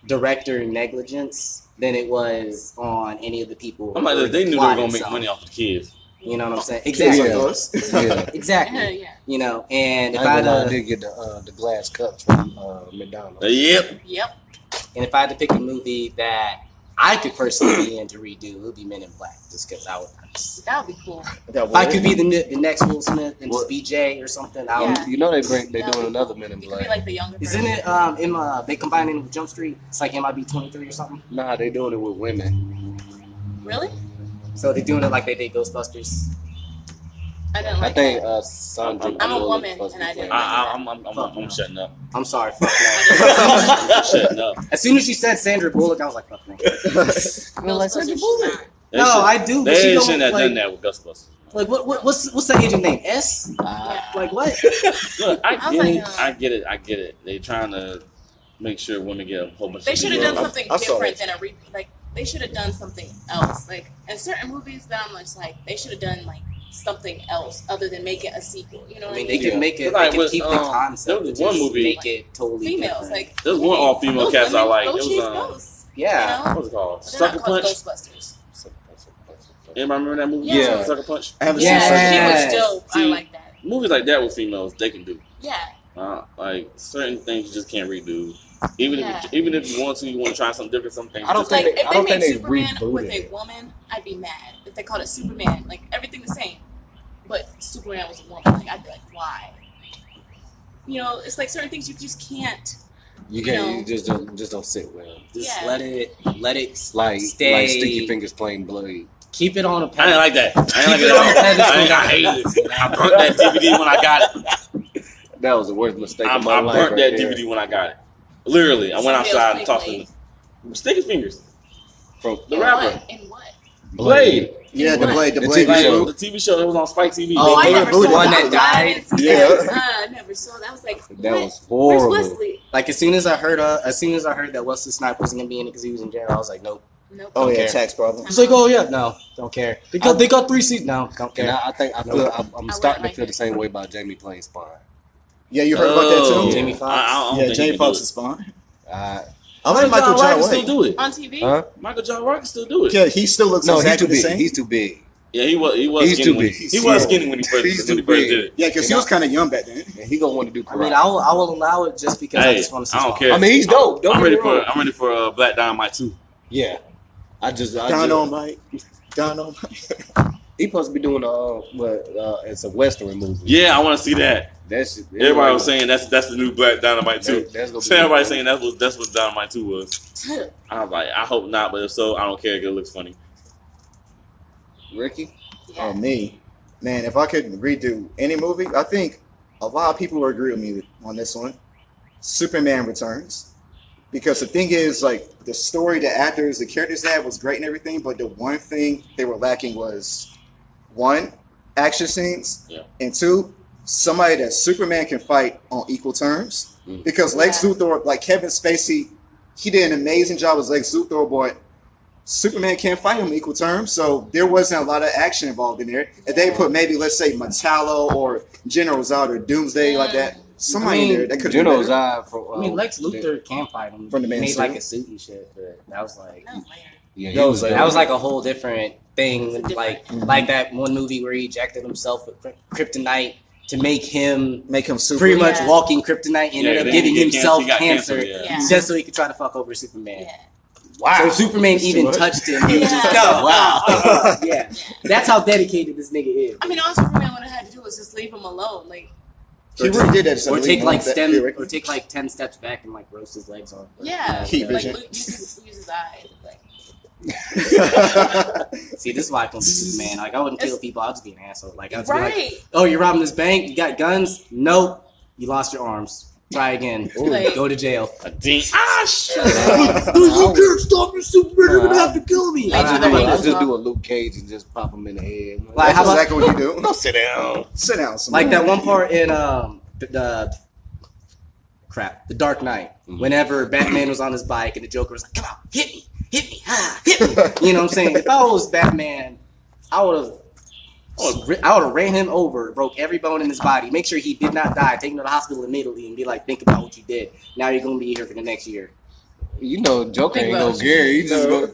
director negligence than it was on any of the people. I'm like, they knew they were gonna make money off the kids. You know what I'm saying? Exactly. Yeah. Yeah, Exactly. yeah. You know, and if I, I, ain't gonna lie, I had to, did get the uh, the glass cups from uh, McDonald's. Uh, Yep. Yep. and if I had to pick a movie that I could personally be in to redo, it would be Men in Black, just because I would. That would be cool. That If I could be the, ne- the next Will Smith and What? just BJ or something, I. Yeah. You know they bring they That doing another cool. Men in You could Black. be like the younger Isn't version. it um in uh they combined it with Jump Street? It's like MIB twenty three or something. Nah, they doing it with women. Really? So they're doing it like they did Ghostbusters. I didn't I like think that. uh, Sandra. I'm a woman, supposed to and I be didn't playing. I, I, I'm, I'm, I'm, I'm shutting up. I'm sorry, fuck that. I'm shutting up. as soon as she said Sandra Bullock, I was like, fuck me. Well, like Sandra Bullock. They No, should- I do, but They don't, shouldn't have like- done that with Ghostbusters. Like what, what what's what's that agent name? S? Yeah. Like what? Look, I I get like, it. uh, I get it. I get it. They trying to make sure women get a whole bunch. They should have done something I saw different than a repeat. Like they should have done something else. Like in certain movies that I'm just like they should have done like something else other than make it a sequel. You know what I mean, they mean? can make it. Like They can with, keep the um, concept. there was one movie- Make it totally Females different. like There's one all female cast I like. Go It was um, ghosts. yeah. You know? what's it called? Sucker Punch. Ghostbusters. Anybody remember that movie? Yeah. Sucker Punch. I haven't Yes. seen She Sucker was dope. I like that. Movies like that with females, they can do. Yeah. Uh, like certain things you just can't redo. Even Yeah. if you, even if you want to, you want to try something different. Some things. I don't just- Like think they- if they made think they Superman rebooted with a woman, I'd be mad. If they called it Superman, like everything the same, but Superman was a woman, like I'd be like, why? You know, it's like certain things you just can't. You can't. No. You just don't just don't sit well. Just Yeah. let it let it Like stay. like Sticky Fingaz playing bloody. Keep it on a I didn't like that. I didn't like Keep it it on all. pedestal. I, ain't- I hated it. I burnt that DVD when I got it. That was the worst mistake I, of my I life. burnt right that there. DVD when I got it. Literally, I went outside and talked played to them. Sticky Fingaz. from The in rapper. What? In what? Blade. Yeah, the Blade, the The Blade TV show. the TV show that was on Spike TV. Oh, I never rebooted saw one that. that I Yeah. Uh, I never saw that. I was like, That was horrible. Where's Wesley? Like as soon as I heard uh, as soon as I heard that Wesley Snipes wasn't gonna be in it because he was in jail, I was like, nope. Nope. Oh yeah, care. tax problem. He's like, oh yeah, no, don't care. They got they got three seasons. No, don't And care. I, I think I feel No. I'm, I'm I starting wouldn't to feel like the same way about Jamie playing Spawn. Yeah, you heard about that Oh, too. Jamie Foxx. I, I Yeah, Jamie he can Foxx do is fine. Uh, I like Michael John John Rock can still do it. On TV? huh? Michael John Rock can still do it. Yeah, he still looks No, he's exactly too the big. same. He's too big. Yeah, he was. He was He's skinny. too when, big. He He's was skinny when he first, he's when he first did it. yeah, because he was kind of young back then. And he gonna want to do I karate. mean, I will, I will allow it just because I just want to see. I don't Spawn. care. I mean, he's dope. Don't I'm ready me for. wrong. I'm ready for uh, Black Dynamite too. Yeah, I just, I just Dynamite, Dynamite. he supposed to be doing a uh, what? Uh, it's a western movie. Yeah, I want to see that. that's Everybody was saying that's that's the new Black Dynamite too. that, that's gonna So everybody saying that's what that's what Dynamite two was. I was like, I hope not, but if so, I don't care. 'cause It looks funny. Ricky. Oh me, man! If I could redo any movie, I think a lot of people will agree with me on this one. Superman Returns, because the thing is, like the story, the actors, the characters had was great and everything, but the one thing they were lacking was one, action scenes, Yeah. and two, somebody that Superman can fight on equal terms. Mm. Because Lex Yeah. Luthor, like Kevin Spacey, he did an amazing job as Lex Luthor, but Superman can't fight him equal terms, so there wasn't a lot of action involved in there. If they put maybe let's say Metallo or General Zod or Doomsday like that, somebody I mean, in there that could General have Zod from. I mean, Lex Luthor can fight him. From the He Man made Suit. like a suit and shit, but that was like That was. Yeah, That was was like that was like a whole different thing. Different. Like Mhm. like that one movie where he ejected himself with kryptonite to make him make him super. pretty much Yeah. walking kryptonite and ended up giving himself he got cancer, yeah. Yeah. just so he could try to fuck over Superman. Yeah. So Superman even What? touched him, he was just Yeah. no. Wow. yeah, that's how dedicated this nigga is. I mean, all Superman would have had to do was just leave him alone. Like, He really did that. Or take like stem, theory. or take like ten steps back and like roast his legs off. yeah, Keep like vision. Luke uses, uses eyes. Like, See, this is why I don't be Superman. Like I wouldn't kill It's- people. I'd just be an asshole. Like I'd just be like, oh, you're robbing this bank. You got guns? Nope. You lost your arms. Try again. Like- Go to jail. A dink. Ah, shit. you can't stop me, Superman. You're gonna have to kill me. Like, I, do the I, I just do a Luke Cage and just pop him in the head. Like, That's how about- exactly what you do. Don't sit down. Sit down. Some like that one part in um the, the crap, The Dark Knight. Mhm. Whenever Batman was on his bike and the Joker was like, "Come on, hit me, hit me, ha, hit me." You know what I'm saying? If I was Batman, I would have I would have ran him over, broke every bone in his body, make sure he did not die, take him to the hospital immediately, and be like, think about what you did. Now you're gonna be here for the next year. You know, Joker Think ain't about go it. Gary. He just go.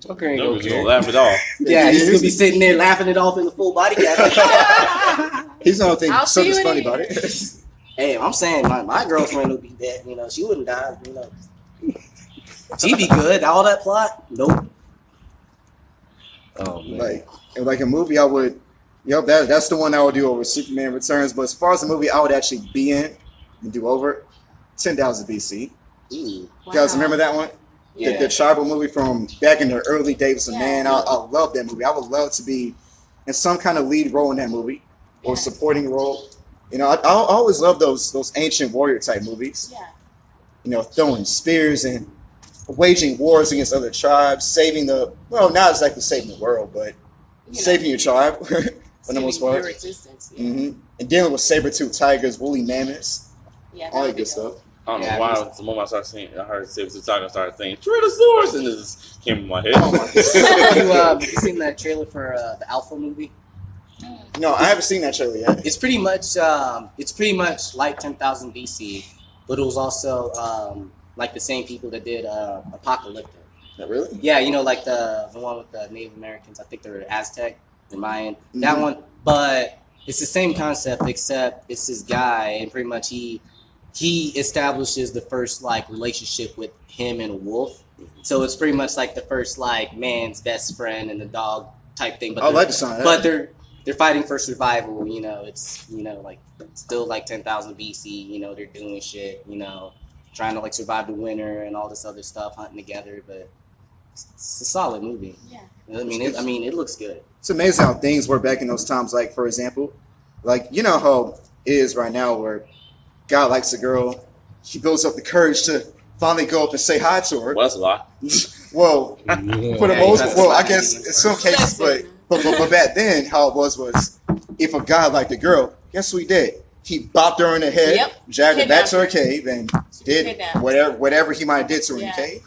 Joker ain't No, go we're gonna Gary. laugh it off. Yeah, he's gonna be sitting there laughing it off in the full body cast. He's not think I'll so see just you funny in about it. hey, I'm saying my, my girlfriend would be dead. You know, she wouldn't die. You know, she'd be good. All that plot, nope. Oh man. like like a movie I would yep that that's the one I would do over Superman Returns but as far as the movie I would actually be in and do over 10,000 BC Ooh. you guys remember that one Yeah. the, the tribal movie from back in the early days of Yeah. man I, I love that movie I would love to be in some kind of lead role in that movie or Yeah. supporting role you know I, I always love those those ancient warrior type movies Yeah. you know, throwing spears and waging wars against other tribes, saving the well, not exactly saving the world, but You know, saving your tribe for the most part. Existence. Yeah. hmm And dealing with saber tooth tigers, woolly mammoths, Yeah, all that good dope. stuff. I don't know Yeah, why. he's- The moment I started seeing, I heard Saber Tiger started saying Tyrannosaurus, and it just came in my head. Oh my you, uh, have you seen that trailer for uh, the Alpha movie? No, I haven't seen that trailer yet. It's pretty much um, it's pretty much like 10,000 BC, but it was also um, like the same people that did uh, Apocalypto. Not really. Yeah, you know, like the the one with the Native Americans. I think they're Aztec, the Mayan. That Mhm. one, but it's the same concept except it's this guy, and pretty much he he establishes the first like relationship with him and a wolf. So it's pretty much like the first like man's best friend and the dog type thing. But I like the that. but they're they're fighting for survival. You know, it's you know like still like ten thousand BC. You know, they're doing shit. You know, trying to like survive the winter and all this other stuff, hunting together. But it's, it's a solid movie. Yeah. I mean, it, I mean, it looks good. It's amazing how things were back in those times. Like for example, like you know how it is right now, where guy likes a girl, he builds up the courage to finally go up and say hi to her. Well, that's a lot. Well, Yeah. for the Yeah, most, that's well, I guess in some cases, but, but but but back then, how it was was, if a guy liked a girl, guess what he did? He bopped her in the head, Yep. dragged her back to her cave, and did Kidnapped. whatever whatever he might have did to her in Yeah. the cave.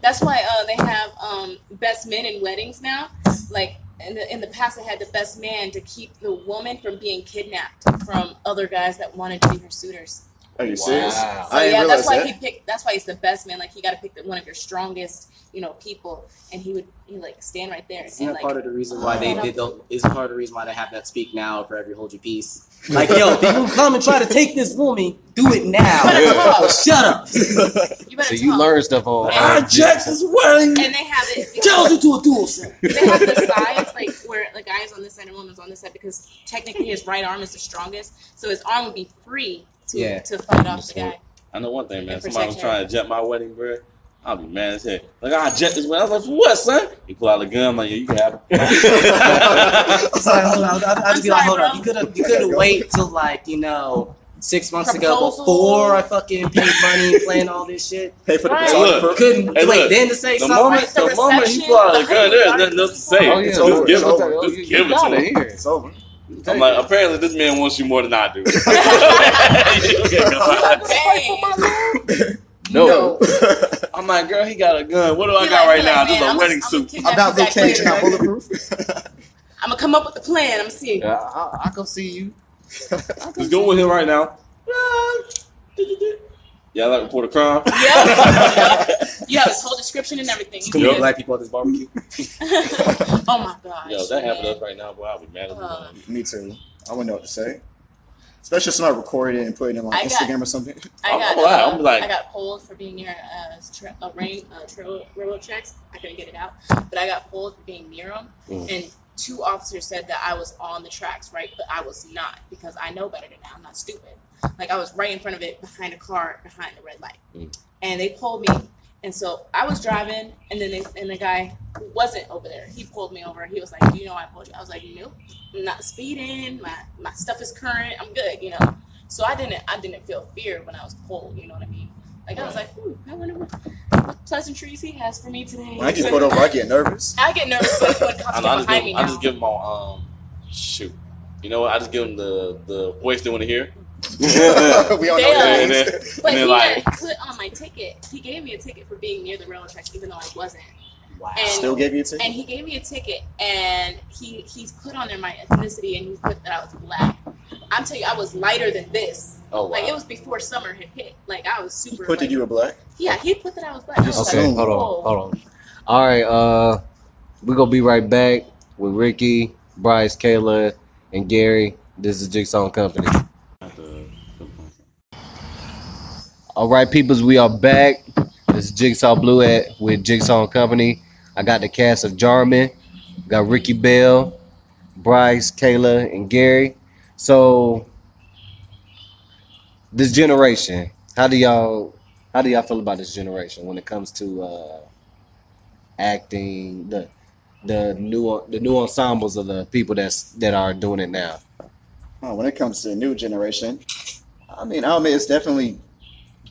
That's why uh, they have um, best men in weddings now. Like in the in the past, they had the best man to keep the woman from being kidnapped from other guys that wanted to be her suitors. Are you Wow. serious? So I didn't yeah, that's why that. he picked. That's why he's the best man. Like he got to pick the, one of your strongest, you know, people, and he would he like stand right there Isn't and that like part of the reason why they did the? Isn't part of the reason why they have that speak now for every hold your peace? Like, yo, people come and try to take this woman, do it now. You better talk. Shut up. you better So you talk. learn stuff on. I on this wedding. and they have it. Challenge you to a duel, they have the sides like where the guy is on this side and woman's on this side because technically his right arm is the strongest, so his arm would be free to Yeah. to fight off the guy. I know one thing, man. And Somebody was trying to jet my wedding, bro. I'll be mad as hell. Like, I jet this wedding. I was like, for what, son? He pull out the gun. I'm like, yeah, you can have it. Sorry, hold on. I, I I'm just be like, sorry, hold on. You could have, you could have wait till like you know six months ago before I fucking paid money and planned all this shit. Pay for the Right. Look, Couldn't Hey, wait look, then to say the something. moment, right? The the moment he reception, pull out the the gun, there's nothing else to say. Oh yeah, It's just over. give it. Just you- give you it to it him. here. It's over. I'm like, apparently this man wants you more than I do. Dang. No. I'm like, girl, he got a gun. What do I He got like- right now? like, Just man, a I'm wedding I'm suit. kidnap About you Luke back not bulletproof. I'm gonna come up with a plan. I'm seeing. Yeah, I, I can see you. Just go with him right now. Yeah, I like report a crime. Yeah. you have his whole description and everything. It's You gonna be good. black people at this barbecue. oh my gosh. Yo, that happened to us right now, boy. I would be mad at Uh. Me too. I wouldn't know what to say. Especially if somebody recorded it and put it on I like got- Instagram or something. I I'm- got, I'm like- uh, I'm like- I got pulled for being near uh, tra- a rain, uh, trail, railroad tracks. I couldn't get it out, but I got pulled for being near them. Mm. And two officers said that I was on the tracks, right? But I was not because I know better than that. I'm not stupid. Like I was right in front of it, behind a car, behind the red light, Mm. and they pulled me. And so I was driving, and then they, and the guy who wasn't over there, he pulled me over. He was like, "Do you know I pulled you?" I was like, "Nope, I'm not speeding. My my stuff is current. I'm good." You know. So I didn't I didn't feel fear when I was pulled. You know what I mean? Like I was like, "Ooh, I wonder what, what pleasantries he has for me today." When I get pulled over, I get nervous. I get nervous when, when cops I, get I just behind give, me I now. just give him on um shoot. You know what? I just give him the the voice they want to hear. we all know They that. are. And But he like had put on my ticket. He gave me a ticket for being near the railroad tracks, even though I wasn't. Wow. And- Still gave you a ticket. and he gave me a ticket and he he's put on there my ethnicity and he put that I was black. I'm telling you, I was lighter than this. Oh wow. Like it was before summer had hit. Like I was He super. put that you were black. Yeah, he put that I was black. I was Just like, Okay, assume. hold on, hold on. All right, uh, we're gonna be right back with Ricky, Bryce, Kayla, and Gary. This is Jigsaw Company. All right, peoples, we are back. This is Jigsaw Blue at with Jigsaw Company. I got the cast of Jarman, got Ricky Bell, Bryce, Kayla, and Gary. So this generation, how do y'all how do y'all feel about this generation when it comes to uh acting, the the new the new ensembles of the people that's that are doing it now? Oh, when it comes to the new generation, I mean, I mean, it's definitely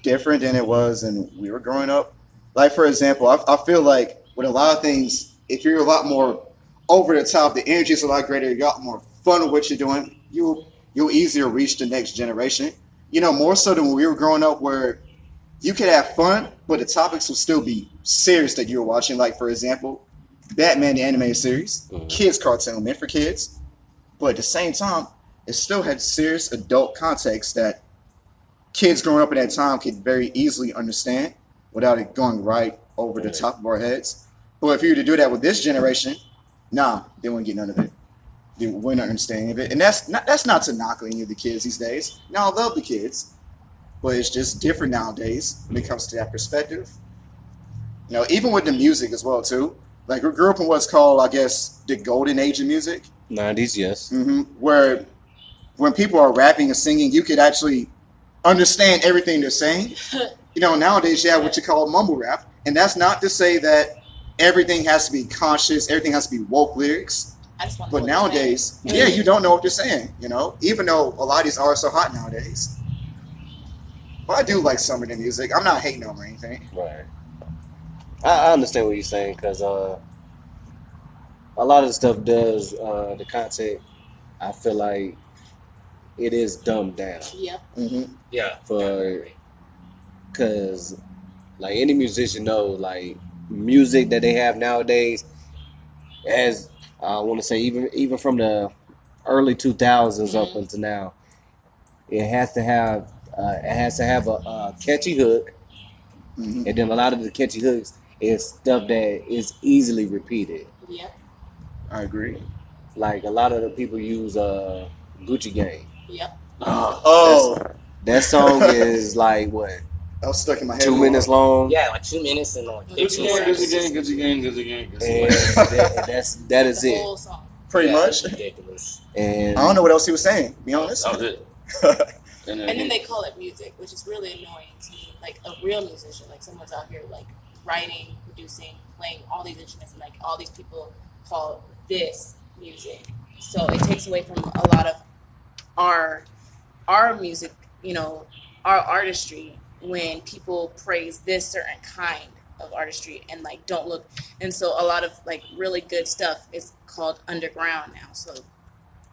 different than it was when we were growing up. Like, for example, I, I feel like with a lot of things, if you're a lot more over the top, the energy is a lot greater. You got more fun with what you're doing. You you'll easier reach the next generation. You know, more so than when we were growing up, where you could have fun, but the topics will still be serious that you're watching. Like, for example, Batman the animated series, Mhm. kids cartoon meant for kids, but at the same time, it still had serious adult context that kids growing up at that time could very easily understand without it going right over the top of our heads. But if you were to do that with this generation, nah, they wouldn't get none of it. They wouldn't understand any of it. And that's not that's not to knock any of the kids these days. Now I love the kids, but it's just different nowadays when it comes to that perspective. You know, even with the music as well too. Like we grew up in what's called, I guess, the golden age of music Nineties, yes. hmm where when people are rapping and singing, you could actually understand everything they're saying. You know, nowadays you have what you call mumble rap, and that's not to say that everything has to be conscious, everything has to be woke lyrics. I just want But nowadays, yeah, you don't know what they're saying. You know, even though a lot of these artists are hot nowadays. But I do like some of the music. I'm not hating them or anything. Right. I, I understand what you're saying because uh, a lot of the stuff does uh, the content. I feel like it is dumbed down Yep. hmm Yeah. for because like any musician know like music that they have nowadays as I want to say even even from the early 2000s up Mhm. until now it has to have uh, it has to have a, a catchy hook hmm and then a lot of the catchy hooks is stuff that is easily repeated. Yep. I agree. Like a lot of the people use uh Gucci Gang. Yep. Oh, That song is like what I was stuck in my head. two minutes long, Yeah, like two minutes and like Gucci fifteen gang, seconds. Gucci gang, Gucci gang, Gucci gang, Gucci and gang. that, that's that is the it. whole song. Pretty Yeah, much. it's ridiculous. And I don't know what else he was saying. To be honest. That was it. And then, And then they call it music, which is really annoying to me. Like a real musician, like someone's out here like writing, producing, playing all these instruments, and like all these people call this music. So it takes away from a lot of our our music, you know, our artistry when people praise this certain kind of artistry and like don't look and so a lot of like really good stuff is called underground now so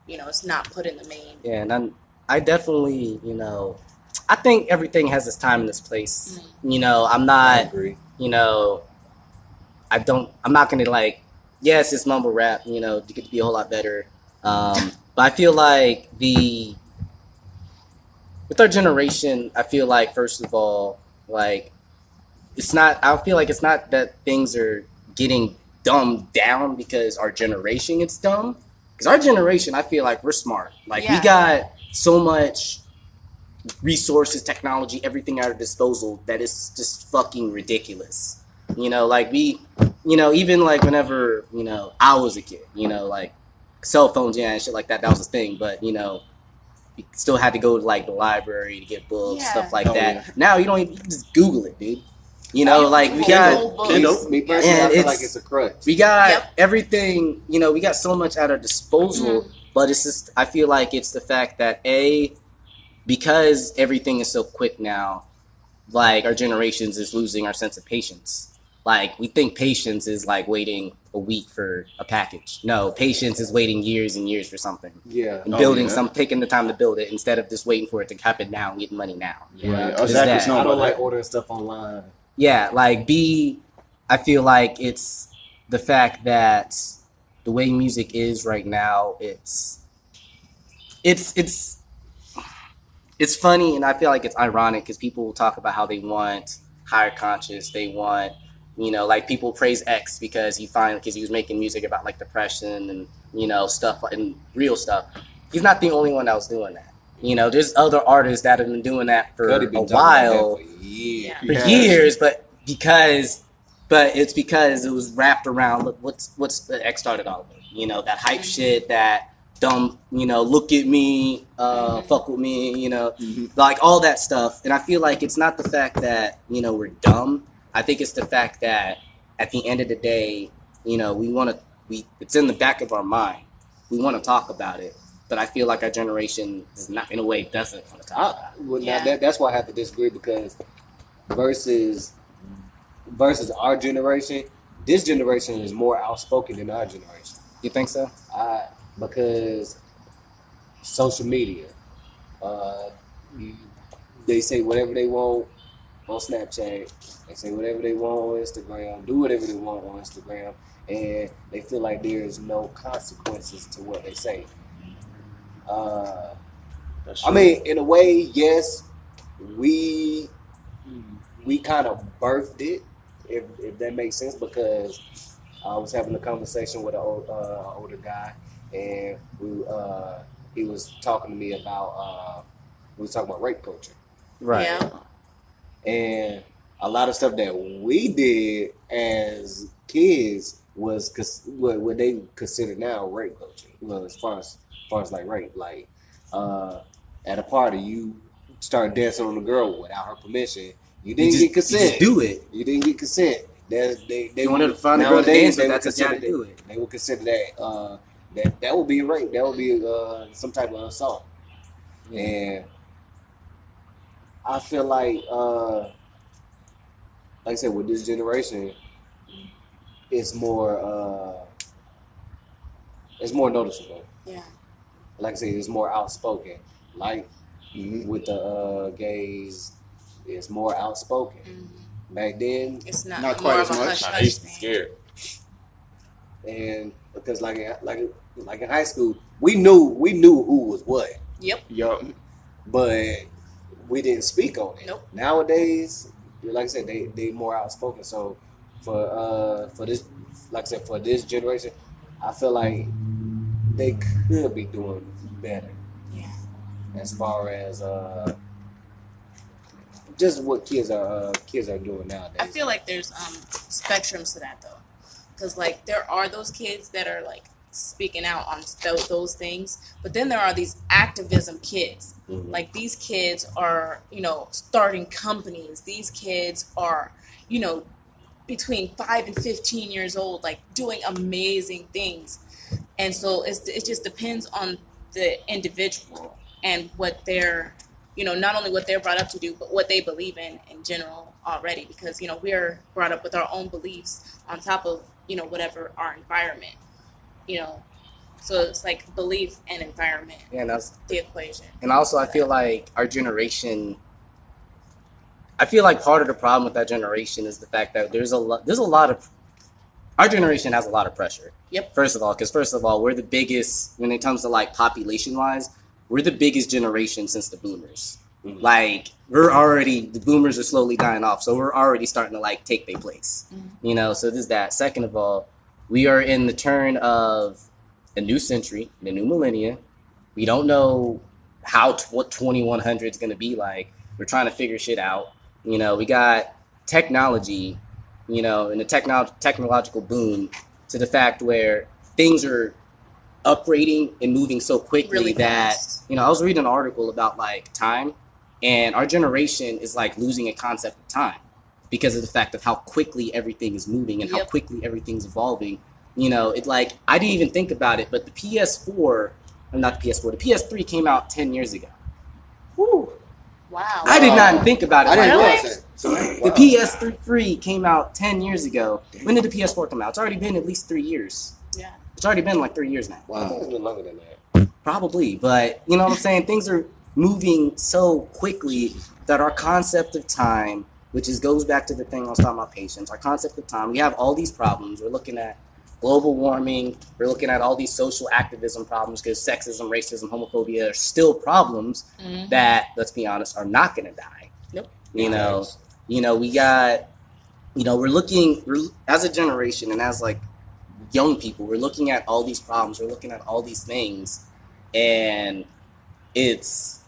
you know it's not put in the main Yeah, and I'm, I definitely, you know, I think everything has its time and its place. You know, I'm I not, agree. you know, I don't, I'm not gonna like, yes, it's mumble rap. You know, it could be a whole lot better. Um, but I feel like the with our generation, I feel like first of all, like it's not. I feel like it's not that things are getting dumbed down because our generation gets dumb. Because our generation, I feel like we're smart. Like we got so much resources, technology, everything at our disposal that is just fucking ridiculous. You know, like we, you know, even like whenever you know I was a kid, you know, like cell phones, yeah, and shit like that. That was a thing, but you know. You still had to go to like the library to get books, Yeah. stuff like Oh, that. yeah. Now you don't even you just Google it, dude. You know, You like we got. Kindle. Me personally, And I feel it's- like it's a crutch. we got Yep. everything, you know, we got so much at our disposal, mm-hmm. but it's just I feel like it's the fact that A because everything is so quick now, like our generations is losing our sense of patience. Like we think patience is like waiting a week for a package. No, patience is waiting years and years for something. Yeah. And Oh, building yeah. some taking the time to build it instead of just waiting for it to happen now and getting money now. Yeah. Right. Exactly. that. I don't like ordering stuff online. Yeah, like B, I feel like it's the fact that the way music is right now, it's it's it's it's funny and I feel like it's ironic because people talk about how they want higher conscious, they want you know like people praise X because he find because he was making music about like depression and you know stuff and real stuff. He's not the only one that was doing that. You know, there's other artists that have been doing that for a been talking about that while for years. For years, but because, but it's because it was wrapped around. Look, what's what's the X started all of it? You know that hype shit, that dumb. You know, look at me, uh, Mhm. fuck with me. You know, Mhm. like all that stuff. And I feel like it's not the fact that you know we're dumb. I think it's the fact that at the end of the day, you know, we want to. We it's in the back of our mind. We want to talk about it, but I feel like our generation is not in a way doesn't want to talk about I, well, now Yeah. that, that's why I have to disagree because versus versus our generation, this generation is more outspoken than our generation. You think so? I because social media, uh, they say whatever they want on Snapchat. They say whatever they want on Instagram. Do whatever they want on Instagram, and they feel like there is no consequences to what they say. Uh, I mean, in a way, yes, we we kind of birthed it, if, if that makes sense, because I was having a conversation with an old, uh, older guy, and we uh, he was talking to me about uh, we was talking about rape culture, right? Yeah. and a lot of stuff that we did as kids was what, what they consider now rape culture. Well, as far as, as far as like rape, like uh, at a party, you start dancing on a girl without her permission. You didn't You just- get you consent. just do it. You didn't get consent. They they wanted to find a girl to dance that's had to do it. They would consider that uh, that that would be a rape. That would be uh, some type of assault. And I feel like, uh, like I said, with this generation, it's more uh, it's more noticeable. Yeah. Like I said, it's more outspoken. Like Mhm. with the uh, gays, it's more outspoken. Mhm. Back then, It's not, Not quite as much. hush Nah, they hush used to be scared. and because like in- like like in high school, we knew we knew who was what, Yep. Yup. but we didn't speak on it. Nope. Nowadays, like I said, they they more outspoken. So for uh for this, like I said, for this generation, I feel like they could be doing better Yeah. as far as uh just what kids are uh, kids are doing nowadays. I feel like there's um spectrums to that though, because like there are those kids that are like speaking out on th- those things, but then there are these activism kids. Mhm. Like these kids are, you know, starting companies. These kids are, you know, between five and fifteen years old, like doing amazing things. And so it's, it just depends on the individual and what they're, you know, not only what they're brought up to do, but what they believe in in general already. Because you know we're brought up with our own beliefs on top of you know whatever our environment, you know. So it's like belief and environment, Yeah, and that's the equation. and also I feel like our generation. I feel like part of the problem with that generation is the fact that there's a lot. There's a lot of. Our generation has a lot of pressure. Yep. First of all, because first of all, we're the biggest when it comes to like population wise. We're the biggest generation since the boomers. Mhm. Like we're already the boomers are slowly dying off, so we're already starting to like take their place. Mhm. You know, so there's that. Second of all, we are in the turn of a new century, the new millennia. We don't know how t- what 2100 is going to be like. We're trying to figure shit out. You know, we got technology, you know, and the techno- technological boom to the fact where things are upgrading and moving so quickly Really that you know, I was reading an article about like time, and our generation is like losing a concept of time because of the fact of how quickly everything is moving and how quickly everything's evolving. You know, it like I didn't even think about it, but the PS4, or not the PS4, the PS3 came out ten years ago. Woo. Wow. I did not think about it. I didn't like realize that. that. The wow. PS3 came out ten years ago. When did the PS4 come out? It's already been at least three years. Yeah. It's already been like three years now. I think it's been longer than that. Probably, but you know what I'm saying? Things are moving so quickly that our concept of time which is goes back to the thing I was talking about patience. Our concept of time. We have all these problems. We're looking at global warming. We're looking at all these social activism problems because sexism, racism, homophobia are still problems Mhm. that, let's be honest, are not going to die. Nope. You know, you know, we got, you know, we're looking we're, as a generation and as like young people, we're looking at all these problems. We're looking at all these things, and it's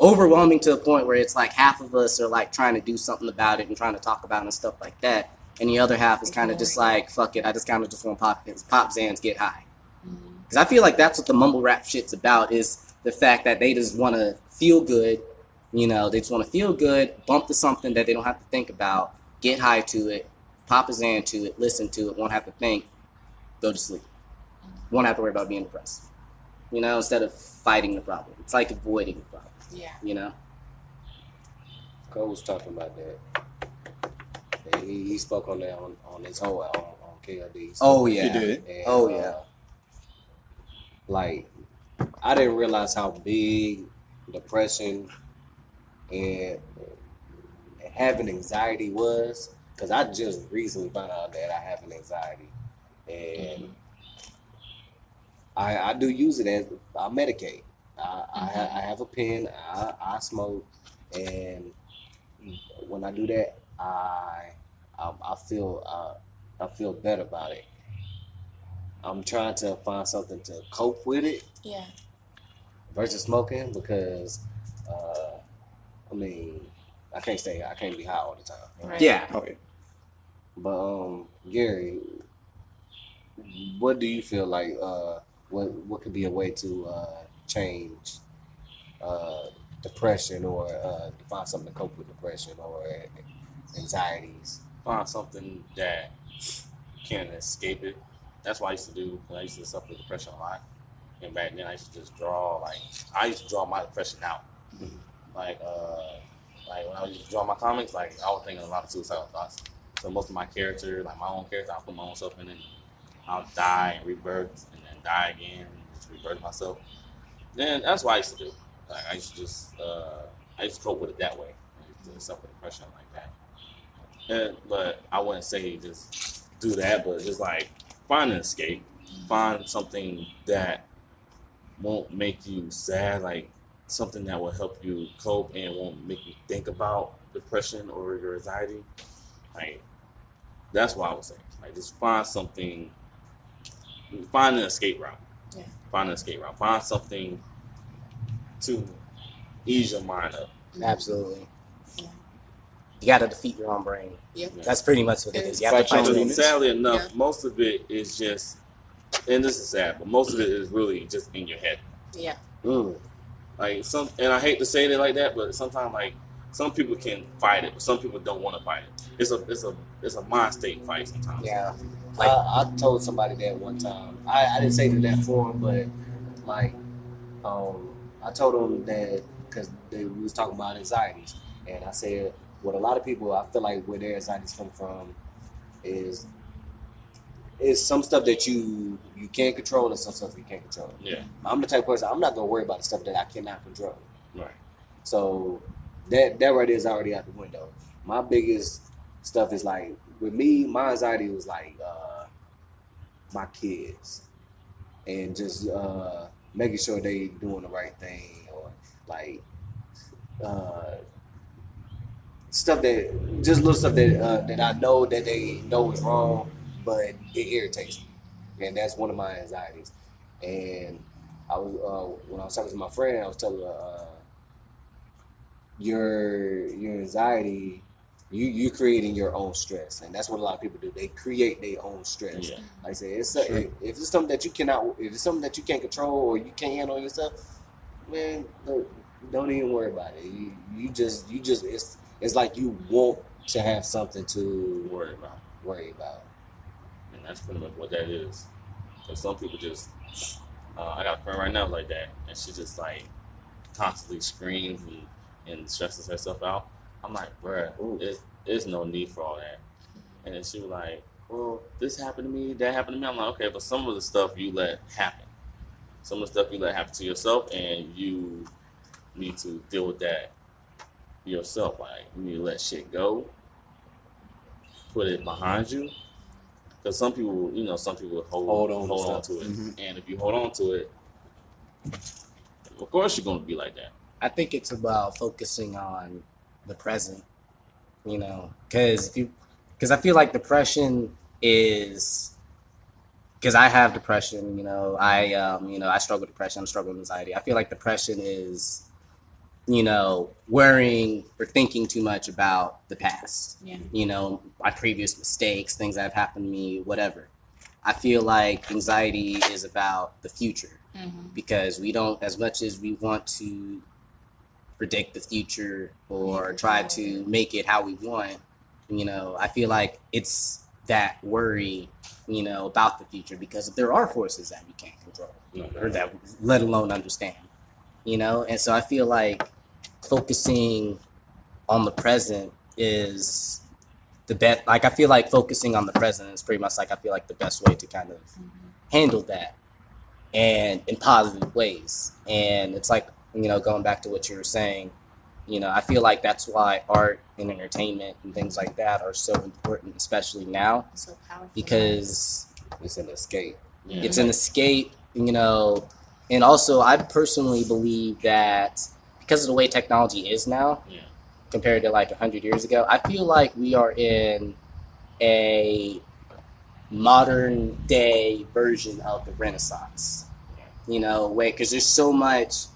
overwhelming to a point where it's like half of us are like trying to do something about it and trying to talk about it and stuff like that, and the other half is kind of just like, fuck it, I just kind of just want pop pop Zans get high. Mm-hmm. Because I feel like that's what the mumble rap shit's about is the fact that they just want to feel good. You know, they just want to feel good, bump to something that they don't have to think about, get high to it, pop a Zan to it, listen to it, won't have to think, go to sleep. Won't have to worry about being depressed. You know, instead of fighting the problem. It's like avoiding the problem, Yeah. you know? Cole was talking about that. And he, he spoke on that on, on his whole album on KOD. Oh, yeah. He did. And, Oh, uh, yeah. like, I didn't realize how big depression and having anxiety was because I just recently found out that I have an anxiety, and I, I do use it as I medicate. I, I, ha- I have a pen. I, I smoke, and when I do that, I I, I feel uh, I feel better about it. I'm trying to find something to cope with it Yeah. versus smoking because uh, I mean I can't stay I can't be high all the time. Right. Yeah. Oh, yeah. But um, Gary, what do you feel like? Uh, what what could be a way to uh, change uh, depression or uh, to find something to cope with depression or anxieties? Find something that can escape it. That's what I used to do. I used to suffer with depression a lot, and back then I used to just draw. Like I used to draw my depression out. Mhm. Like uh, like when I was drawing my comics, like I was thinking a lot of suicidal thoughts. So most of my character, like my own character, I'll put my own self in it. I'll die and rebirth, and then die again, and just rebirth myself. Then that's what I used to do. Like I used to just, uh, I used to cope with it that way. I used to suffer depression like. And, but I wouldn't say just do that, but just like find an escape, find something that won't make you sad, like something that will help you cope and won't make you think about depression or your anxiety. Like that's what I would say. Like just find something, find an escape route. Yeah. Find an escape route. Find something to ease your mind up. Absolutely. Yeah. You got to defeat your own brain. Yep. That's pretty much what it is. You have to fight your your own own. Sadly enough, Yeah. most of it is just, and this is sad, but most of it is really just in your head. Yeah. Mm. Like some, and I hate to say it like that, but sometimes like some people can fight it, but some people don't want to fight it. It's a, it's a, it's a mind state fight sometimes. Yeah. I, I told somebody that one time. I, I didn't say to that form, but like, um, I told them that because they we was talking about anxieties, and I said what a lot of people I feel like where their anxieties come from is is some stuff that you you can't control and some stuff you can't control. Yeah. I'm the type of person I'm not gonna worry about the stuff that I cannot control. Right. So that that right there is already out the window. My biggest stuff is like with me, my anxiety was like uh, my kids and just uh, making sure they doing the right thing or like uh, stuff that just little stuff that uh, that I know that they know is wrong, but it irritates me, and that's one of my anxieties. And I was uh, when I was talking to my friend, I was telling her. Uh, your your anxiety you you creating your own stress and that's what a lot of people do they create their own stress Yeah. like I said it's a, if it's something that you cannot if it's something that you can't control or you can't handle yourself man don't, don't even worry about it you, you just you just it's it's like you want to have something to Worry about, worry about and that's pretty much what that is. Because some people just, uh, I got a friend right now like that, and she just like constantly screams and, and stresses herself out. I'm like, bruh, there's, there's no need for all that. And then she was like, well, this happened to me, that happened to me. I'm like, okay, but some of the stuff you let happen. Some of the stuff you let happen to yourself, and you need to deal with that yourself. Like you need to let shit go, put it behind you. Because some people, you know, some people hold Hold hold on on, to it, Mhm. and if you hold on to it, of course you're gonna be like that. I think it's about focusing on the present, you know, because if you, because I feel like depression is, because I have depression, you know, I, um, you know, I struggle with depression, I struggle with anxiety. I feel like depression is, you know, worrying or thinking too much about the past, Yeah. you know, my previous mistakes, things that have happened to me, whatever. I feel like anxiety is about the future Mm-hmm. because we don't as much as we want to predict the future or try to make it how we want you know i feel like it's that worry you know about the future because there are forces that we can't control or that let alone understand you know and so i feel like focusing on the present is the best like i feel like focusing on the present is pretty much like i feel like the best way to kind of handle that and in positive ways and it's like you know going back to what you were saying you know i feel like that's why art and entertainment and things like that are so important especially now So powerful. because It's an escape. Yeah. it's an escape you know and also i personally believe that because of the way technology is now Yeah. compared to like 100 years ago i feel like we are in a modern day version of the renaissance. You know way because there's so much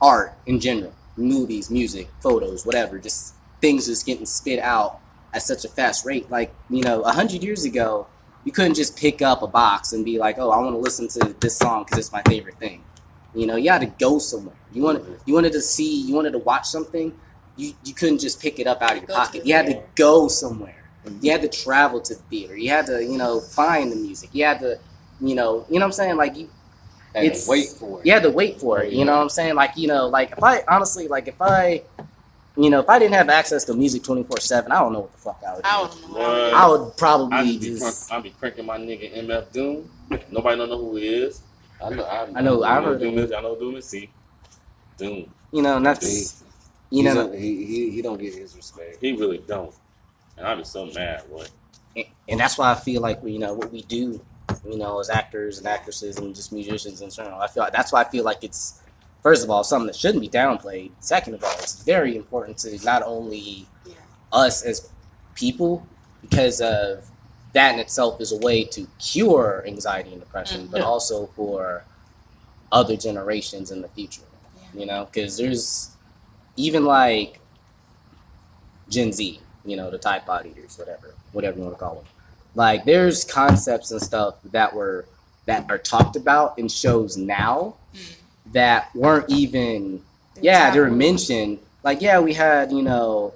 art in general movies music photos whatever just things just getting spit out at such a fast rate. Like you know 100 years ago you couldn't just pick up a box and be like oh i want to listen to this song because it's my favorite thing. You know you had to go somewhere you wanted you wanted to see you wanted to watch something you, you couldn't just pick it up out of your Go pocket you had to go somewhere you mm-hmm. had to travel to the theater you had to you know find the music you had to you know you know what i'm saying like you And It's- wait for it. you had to wait for it. You know what I'm saying? Like, you know, like if I honestly, like if I, you know, if I didn't have access to music 24 seven, I don't know what the fuck I would do. I don't know. I would probably just be just, crank, I be cranking my nigga MF Doom. Nobody don't know who he is. I know. I, I know, I You know Doom it. is. I know Doom is. See, Doom. you know, and that's, you know, a- he, he he don't get his respect. He really don't. And I be so mad, boy. and- and that's why I feel like you know what we do, you know, as actors and actresses and just musicians in general. I feel like that's why I feel like it's first of all something that shouldn't be downplayed. Second of all, it's very important to not only Yeah. us as people because of that in itself is a way to cure anxiety and depression, but also for other generations in the future. Yeah. You know, because there's even like Gen Z, you know, the Tide Pod Eaters, whatever, whatever you want to call them. Like, there's concepts and stuff that were that are talked about in shows now Mm. that weren't even They yeah, they were mentioned. Like, yeah, we had, you know,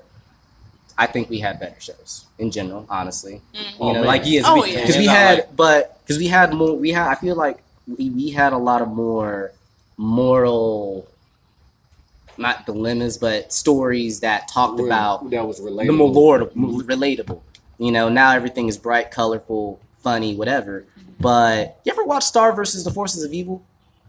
I think we had better shows in general, honestly. Mm. You Oh, know, man. like yes, Oh, because yeah. we had, like- but because we had more, we had. I feel like we, we had a lot of more moral, not dilemmas, but stories that talked Where- about that was relatable. the more relatable. You know, now everything is bright, colorful, funny, whatever. But you ever watch Star versus the Forces of Evil?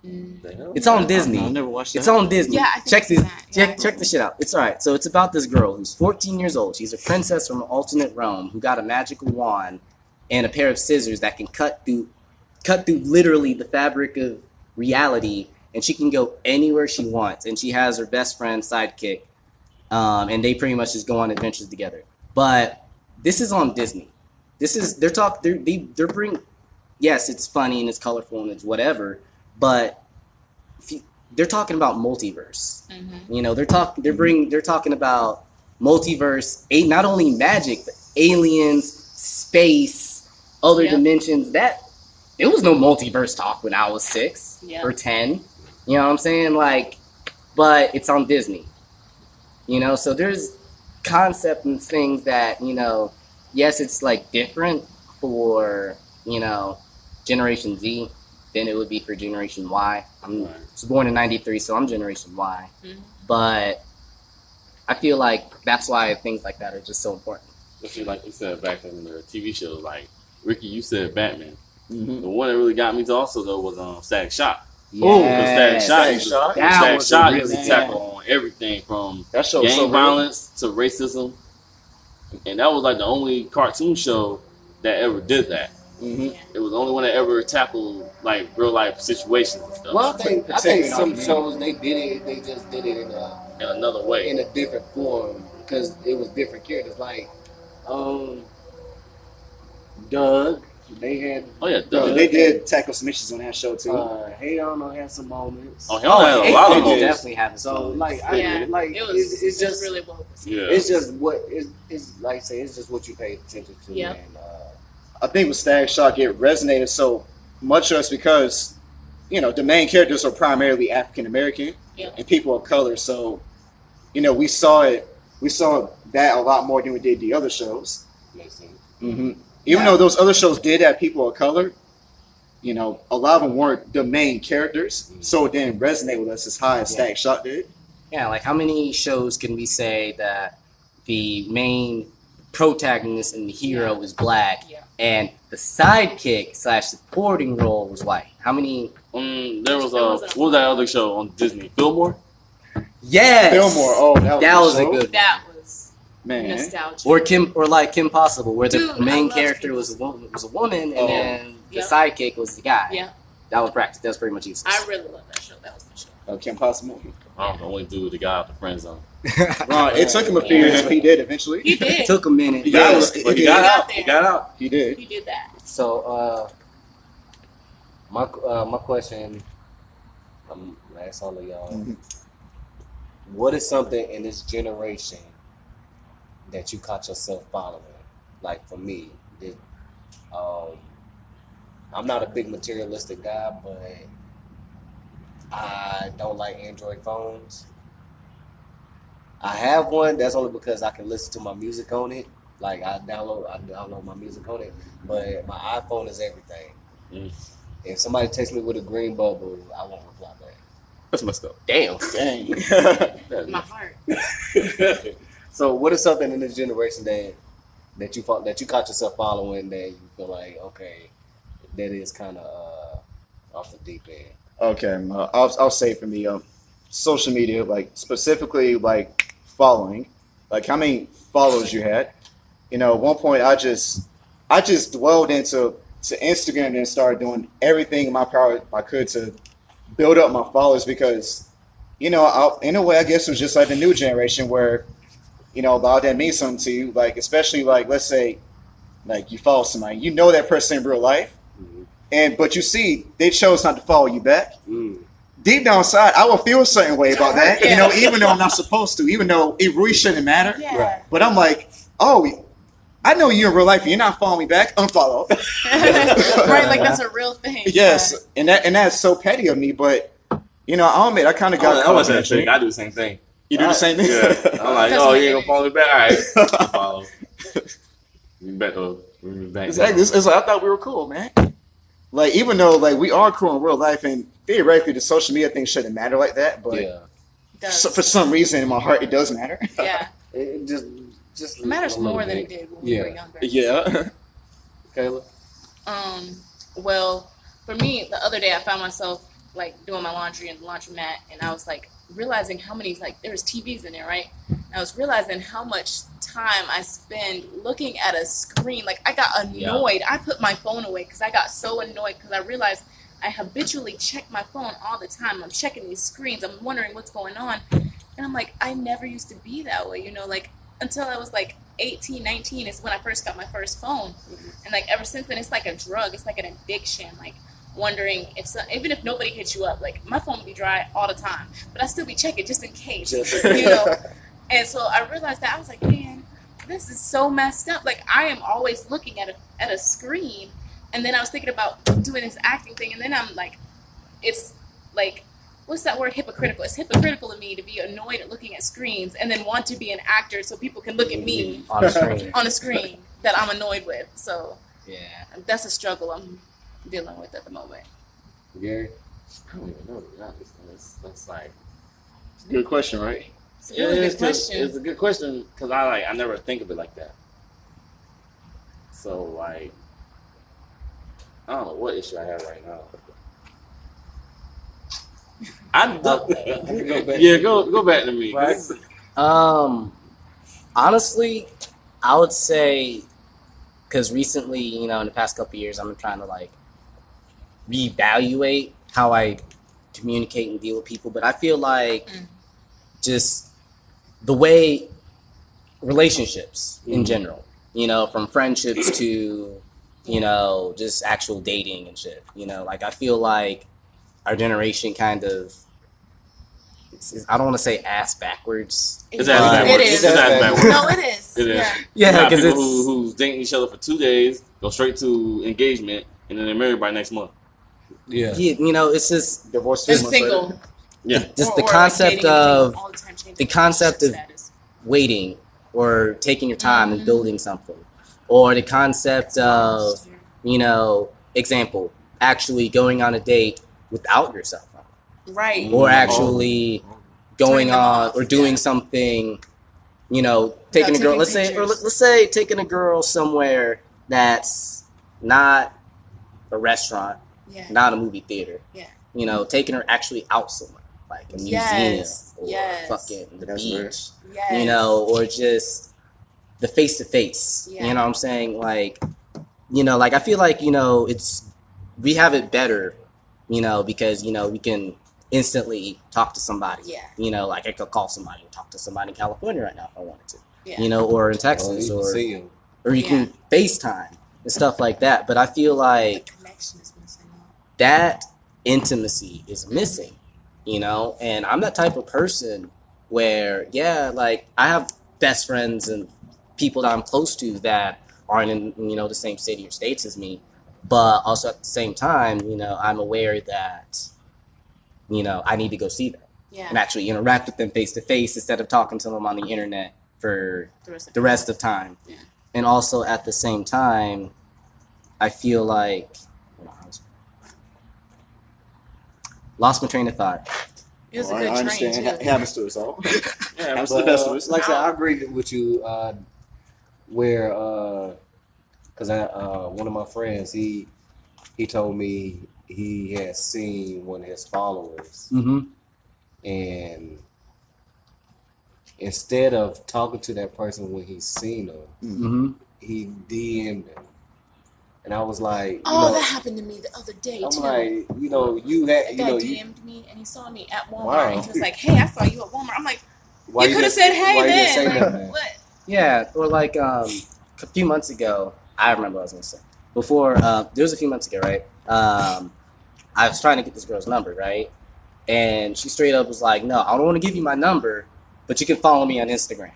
Mm. It's on Disney. I've never watched that. It's on Disney. Yeah, check this. seen that. Yeah, Check I check the shit out. It's all right. So it's about this girl who's 14 years old. She's a princess from an alternate realm who got a magical wand and a pair of scissors that can cut through, cut through literally the fabric of reality, and she can go anywhere she wants. And she has her best friend sidekick, um, and they pretty much just go on adventures together. But this is on Disney. This is they're talk they're they, they're bring. Yes, it's funny and it's colorful and it's whatever, but if you, they're talking about multiverse. Mhm. You know, they're talking they're bring they're talking about multiverse, a not only magic, but aliens, space, other Yep. dimensions. That there was no multiverse talk when I was six Yep. or ten. You know what I'm saying? Like, but it's on Disney. You know, so there's concept and things that, you know, yes, it's like different for, you know, Generation Z than it would be for Generation Y. I'm Right. was born in '93, so I'm Generation Y. Mhm. But I feel like that's why things like that are just so important. Especially like you said back in the TV shows, like Ricky, you said Batman. Mhm. The one that really got me to also though was um Static Shock. Oh, Because Static Shock, Static used to- That Static was Shock a used to really- tackle on everything from That show gang was so real. violence to racism, and that was like the only cartoon show that ever did that. Mhm. It was the only one that ever tackled like real life situations and stuff Well, I think I think some not me. shows they did it. They just did it in a in another way. in a different form because it was different characters. Like, um, Doug, they had. oh yeah, Bro, Doug. they did tackle some issues on that show too. Uh, hey Arnold had some moments. Oh, hell had a lot of moments. definitely having So some. like, I Yeah, like it was. it's, it's just really well. yeah. it's just what it's, it's like I say it's just what you pay attention to. Yeah. And, uh, I think with Static Shock it resonated so much just because, you know, the main characters are primarily African American Yeah. and people of color. So, you know, we saw it. We saw that a lot more than we did the other shows. makes sense. hmm Even though those other shows did have people of color, you know, a lot of them weren't the main characters, so it didn't resonate with us as high as Yeah. Static Shock did. Yeah, like how many shows can we say that the main protagonist and the hero is black Yeah. and the sidekick slash supporting role was white? How many? Um, there was a wasn't what was that other show on Disney? Fillmore. Yes, Fillmore, oh, that was, that was a show. good That was man. nostalgic. Or Kim, or like Kim Possible, where the Dude, I main character Kim was a woman, was a woman, and Oh. then the Yep. sidekick was the guy. Yeah. that was practice. That was pretty much useless. I really love that show. That was my show. Uh, Kim Possible. I don't know, only dude the guy out the friend zone. Well, it took him a few Yeah. years, but he did eventually. He it did. took a minute. He He got, Yeah, out, it- but it he got did. out. He got out. He did. He did that. So, uh, my uh, my question, I'm gonna ask all of y'all. Mhm. What is something in this generation that you caught yourself following? Like for me, it, um, I'm not a big materialistic guy, but I don't like Android phones. I have one. That's only because I can listen to my music on it. Like I download, I download my music on it. But my iPhone is everything. Mm. If somebody texts me with a green bubble, I won't reply back. That's messed up. Damn. Dang. My heart. So, what is something in this generation that that you fought, that you caught yourself following that you feel like okay, that is kind of uh, off the deep end? Okay, uh, I'll, I'll say for me, um, social media, like specifically like following, like how many follows you had. You know, at one point I just, I just dwelled into to Instagram and started doing everything in my power I could to build up my followers because, you know, I, in a way I guess it was just like the new generation where, you know, about that means something to you. Like especially like let's say, like you follow somebody, you know that person in real life, and but you see they chose not to follow you back Mm. deep down inside, I will feel a certain way about that. You know, even though I'm not supposed to, even though it really shouldn't matter. Yeah. But I'm like, oh, I know you in real life, and you're not following me back. Unfollow. right, like that's a real thing. yes, and that and that's so petty of me. But you know, I'll admit, I kind of got. I, I was in that that thing. I do the same thing. You do the same thing. Yeah. I'm like, oh, what you it ain't gonna follow me back? All right. I'll follow. You better bring me back. Exactly. It's, it's like I thought we were cool, man. Like even though like we are cool in real life, and theoretically the social media thing shouldn't matter like that, but Yeah, so, for some reason in my heart it does matter. yeah. it, it just just It matters a little more than it did when we were younger. yeah. Kayla. Um, well, for me, the other day I found myself like doing my laundry in the laundromat, and I was like realizing how many like there's TVs in there, right? And I was realizing how much time I spend looking at a screen. Like I got annoyed. I put my phone away because I got so annoyed because I realized I habitually check my phone all the time. I'm checking these screens. I'm wondering what's going on, and I'm like, I never used to be that way, you know, like until I was like 18, 19 is when I first got my first phone. Mm-hmm. And like ever since then, it's like a drug. It's like an addiction. Like wondering if so, even if nobody hits you up, like my phone would be dry all the time, but I still be checking just in case, Just you know. And so I realized that I was like, man, this is so messed up. Like I am always looking at a at a screen, and then I was thinking about doing this acting thing, and then I'm like, it's like. What's that word? Hypocritical. It's hypocritical of me to be annoyed at looking at screens and then want to be an actor so people can look at me on the screen. on a screen that I'm annoyed with. So Yeah. that's a struggle I'm dealing with at the moment. Gary. I don't even know. to be honest. That's, that's like. Good question, right? It's a really it's good just- question. It's a good question because I like I never think of it like that. So like, I don't know what issue I have right now. I Go don't. back. yeah, go go back to me. Right. Um, honestly, I would say because recently, you know, in the past couple of years, I've been trying to like reevaluate how I communicate and deal with people. But I feel like Mm. just the way relationships in Mhm. general, you know, from friendships to you know just actual dating and shit. You know, like I feel like our generation kind of. it's- it's- I don't want to say ass backwards. It's Yes, ass It backwards. is. It's ass backwards. No, it is. It is. Yeah. Yeah, You got because people it's who, who's dating each other for two days, go straight to engagement, and then they're married by next month. Yeah. yeah, you know, it's just Divorce They're two months later. single. Yeah. just Or- the or, concept dating of the time, changing the concept of status. waiting or taking your time and Mhm. building something or the concept of you know example actually going on a date without your cell phone right. or Oh. actually going on off, or doing yeah. something you know taking a girl taking let's say or let's say taking a girl somewhere that's not a restaurant yeah. not a movie theater Yeah. you know taking her actually out somewhere like a museum Yes, or yes. fucking the That's beach rare. Yes. you know, or just the face to face. Yeah. You know what I'm saying? Like, you know, like I feel like, you know, it's we have it better, you know, because, you know, we can instantly talk to somebody. Yeah. You know, like I could call somebody and talk to somebody in California right now if I wanted to. Yeah. You know, or in Texas you or or you can FaceTime and stuff like that. But I feel the like connection is missing. out. That intimacy is missing, you know? And I'm that type of person where, yeah, like I have best friends and people that I'm close to that aren't in, you know, the same city or states as me. But also at the same time, you know, I'm aware that, you know, I need to go see them Yeah. and actually interact with them face to face instead of talking to them on the internet for the rest of the rest of time. Yeah. And also at the same time, I feel like hold on, I was- lost my train of thought. It was Well, a good I train understand. too. It happens to us all. Yeah, Happens but, to the best uh, of us. Like I said, I agree with you. Uh, where, because I uh, one of my friends, he he told me he had seen one of his followers, Mm-hmm. and instead of talking to that person when he's seen them, Mm-hmm. he DM'd them, and I was like, you Oh, know, that happened to me the other day I'm too. like, you know, you had, that you guy know, you, DM'd me and he saw me at Walmart Wow. and he was like, "Hey, I saw you at Walmart." I'm like, why "You could have didn't- said hey why you didn't then." say Like, nothing then? what? Yeah, or like um, a few months ago, I remember what I was gonna say. Before, uh, there was a few months ago, right? Um, I was trying to get this girl's number, right? And she straight up was like, "No, I don't want to give you my number, but you can follow me on Instagram."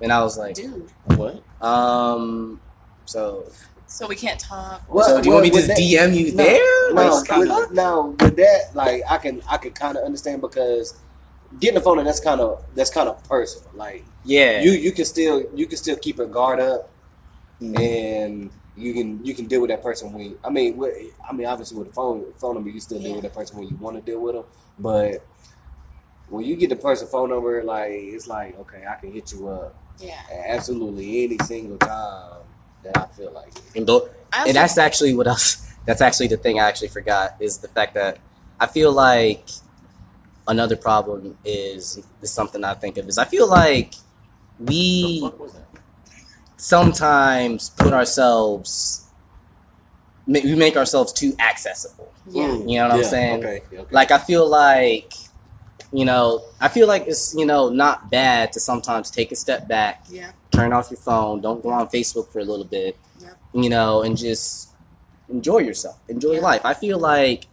And I was like, Dude, What? um, so so we can't talk. Well, so do you want me to just that- DM you No, there? No, Like, with, no, with that, like I can, I can kind of understand because getting the phone, and that's kind of, that's kind of personal. Like yeah, you, you can still, you can still keep a guard up, Mm. and you can, you can deal with that person when. I mean, with, I mean, obviously with the phone, phone number, you still deal with that person when you want to deal with them, but. When you get the person phone number, like it's like okay, I can hit you up Yeah. absolutely any single time that I feel like and, tho- I also, and that's actually what else. That's actually the thing I actually forgot is the fact that I feel like another problem is is something I think of is I feel like we the fuck was that? sometimes put ourselves we make ourselves too accessible. yeah. Mm, You know what I'm saying? Okay, okay. Like I feel like you know, I feel like it's you know not bad to sometimes take a step back, Yeah. Turn off your phone, don't go on Facebook for a little bit, Yep. you know, and just enjoy yourself, enjoy Yeah. life. I feel like,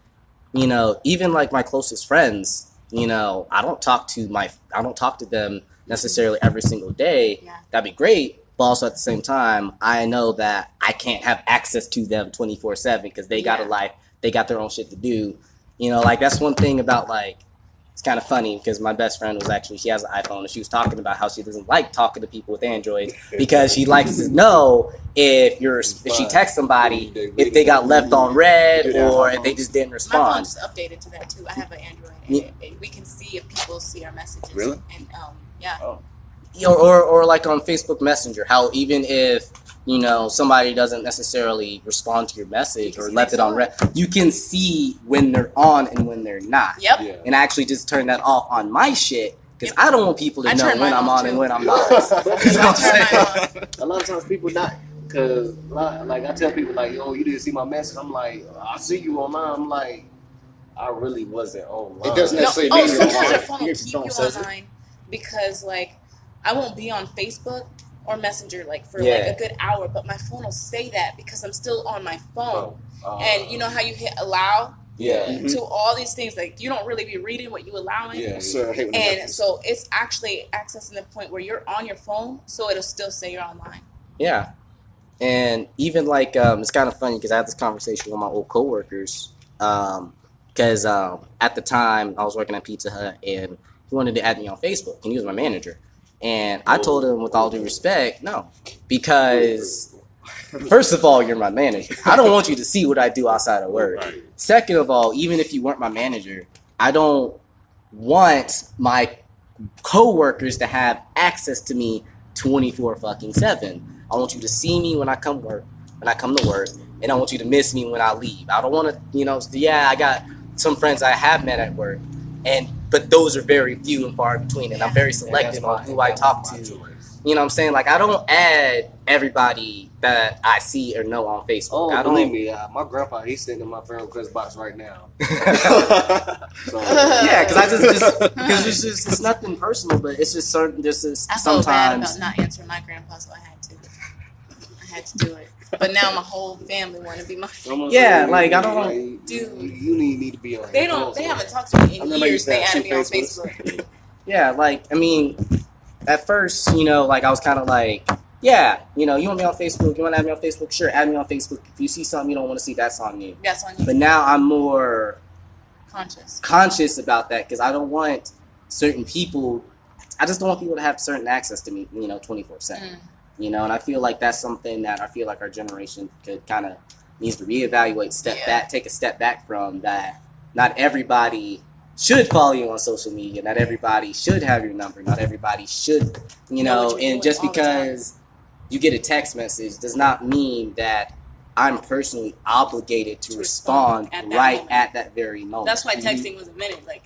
you know, even like my closest friends, you know, I don't talk to my, I don't talk to them necessarily every single day. Yeah. That'd be great, but also at the same time, I know that I can't have access to them twenty four seven because they got a life, they got their own shit to do. You know, like that's one thing about like it's kind of funny because my best friend was actually she has an iPhone and she was talking about how she doesn't like talking to people with Android because she likes to know if you're if she texts somebody if they got left on read or if they just didn't respond. My phone just updated to that too. I have an Android, and Yeah. it, it- we can see if people see our messages. Really? And um, yeah. or, or or like on Facebook Messenger, how even if you know somebody doesn't necessarily respond to your message You or left it on what's read, you can see when they're on and when they're not. Yep. Yeah. And I actually just turn that off on my shit because Yep. I don't want people to I know when I'm off, on and when I'm not. But You know I what I'm saying? a lot of times people not because like I tell people like yo you didn't see my message I'm like I see you online I'm like I really wasn't online It doesn't No, necessarily oh, mean you're sometimes online. your phone will keep you online because, like, I won't be on Facebook or Messenger like for Yeah. like a good hour, but my phone will say that because I'm still on my phone. Uh, And you know how you hit allow yeah Mhm. to all these things, like you don't really be reading what you allowing. yeah So I hate when that And happens. so it's actually accessing the point where you're on your phone, so it'll still say you're online. Yeah. And even like um, it's kind of funny because I had this conversation with my old coworkers. Because um, at the time I was working at Pizza Hut and he wanted to add me on Facebook and he was my manager. And I told him with all due respect, no, because first of all, you're my manager. I don't want you to see what I do outside of work. Second of all, even if you weren't my manager, I don't want my coworkers to have access to me 24 fucking 7. I want you to see me when I come work, when I come to work, and I want you to miss me when I leave. I don't want to, you know, yeah, I got some friends I have met at work, and but those are very few and far between, and I'm very selective on who I talk to. You know what I'm saying? Like I don't add everybody that I see or know on Facebook. oh I don't believe me uh, my grandpa he's sitting in my friend request box right now so yeah, because I just just because it's just it's nothing personal, but it's just certain. There's just I felt bad sometimes. about not answering my grandpa, so I had to. I had to do it. But now my whole family want to be my. Almost Yeah, like, like, I don't- like, Dude. you, you need, need to be on They don't. They haven't talked to me I in remember I years. used to They have added two me on Facebook. Yeah, like I mean, at first, you know, like I was kind of like, yeah, you know, you want me on Facebook, you want to add me on Facebook, sure, add me on Facebook. If you see something you don't want to see, that's on you. That's on you. But now I'm more Conscious. conscious about that because I don't want certain people. I just don't want people to have certain access to me, you know, twenty four seven. Mm. You know, and I feel like that's something that I feel like our generation could kind of needs to reevaluate, step Yeah. back, take a step back from that. Not everybody should follow you on social media. Not everybody should have your number. Not everybody should, you Know And just all the time. because you get a text message does not mean that I'm personally obligated to, To respond, respond at right moment. at that very moment. That's why texting was invented. Like,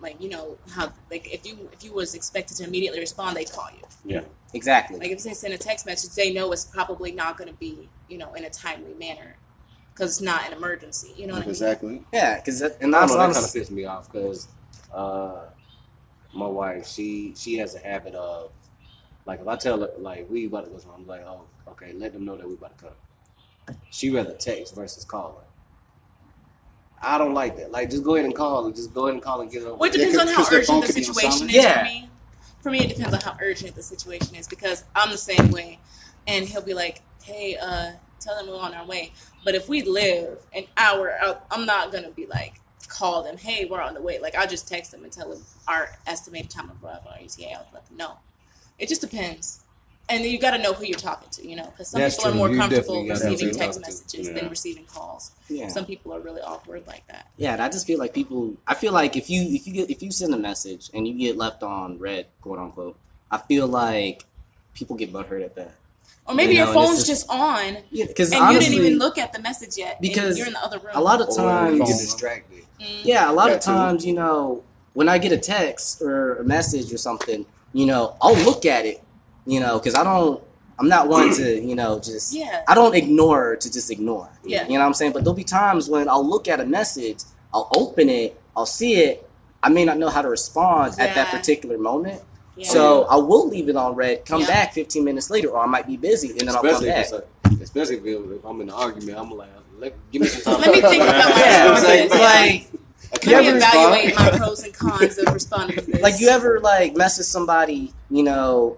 like you know how like if you if you was expected to immediately respond, they call you. Yeah, exactly. Like if they send a text message, they know it's probably not going to be you know in a timely manner because it's not an emergency. You know what I mean? exactly. yeah, because and that's that kind of pissed me off because uh, my wife, she she has a habit of like if I tell her like we about to go somewhere, I'm like, oh, okay, let them know that we about to come. She rather text versus calling. I don't like that. Like, just go ahead and call. Just go ahead and call and get it over. Well, it with. Yeah, depends on how urgent the could be on situation is Yeah. for me. For me, it depends on how urgent the situation is because I'm the same way. And he'll be like, "Hey, uh, tell them we're on our way." But if we live an hour out, I'm not gonna be like, call them, "Hey, we're on the way." Like I'll just text them and tell them our estimated time of arrival, our ETA. I'll let them know. It just depends. And then you got to know who you're talking to, you know, because some That's people are more You comfortable definitely gotta know who receiving text messages Yeah. than receiving calls. yeah. Some people are really awkward like that. Yeah, and I just feel like people. I feel like if you if you get if you send a message and you get left on read, quote unquote, I feel like people get butthurt at that. Or maybe You your know, and phone's it's just on Yeah, because and honestly, you didn't even look at the message yet and Because you're in the other room. a lot of Or you times, get distracted. Mm. yeah, a lot of That too. times, you know, when I get a text or a message or something, you know, I'll look at it, you know, because I don't. I'm not one to, you know, just. Yeah. I don't ignore to just ignore. Yeah. You know what I'm saying? But there'll be times when I'll look at a message, I'll open it, I'll see it. I may not know how to respond at that particular moment. Yeah. So I will leave it on read, come Yeah. back 15 minutes later, or I might be busy and then I'll come Especially if, back. especially if, I'm in an argument, I'm like, let, give me some time. Let me think about my Yeah, responses. like, like, Let you me ever evaluate my pros and cons of responding to this. like you ever like message somebody, you know,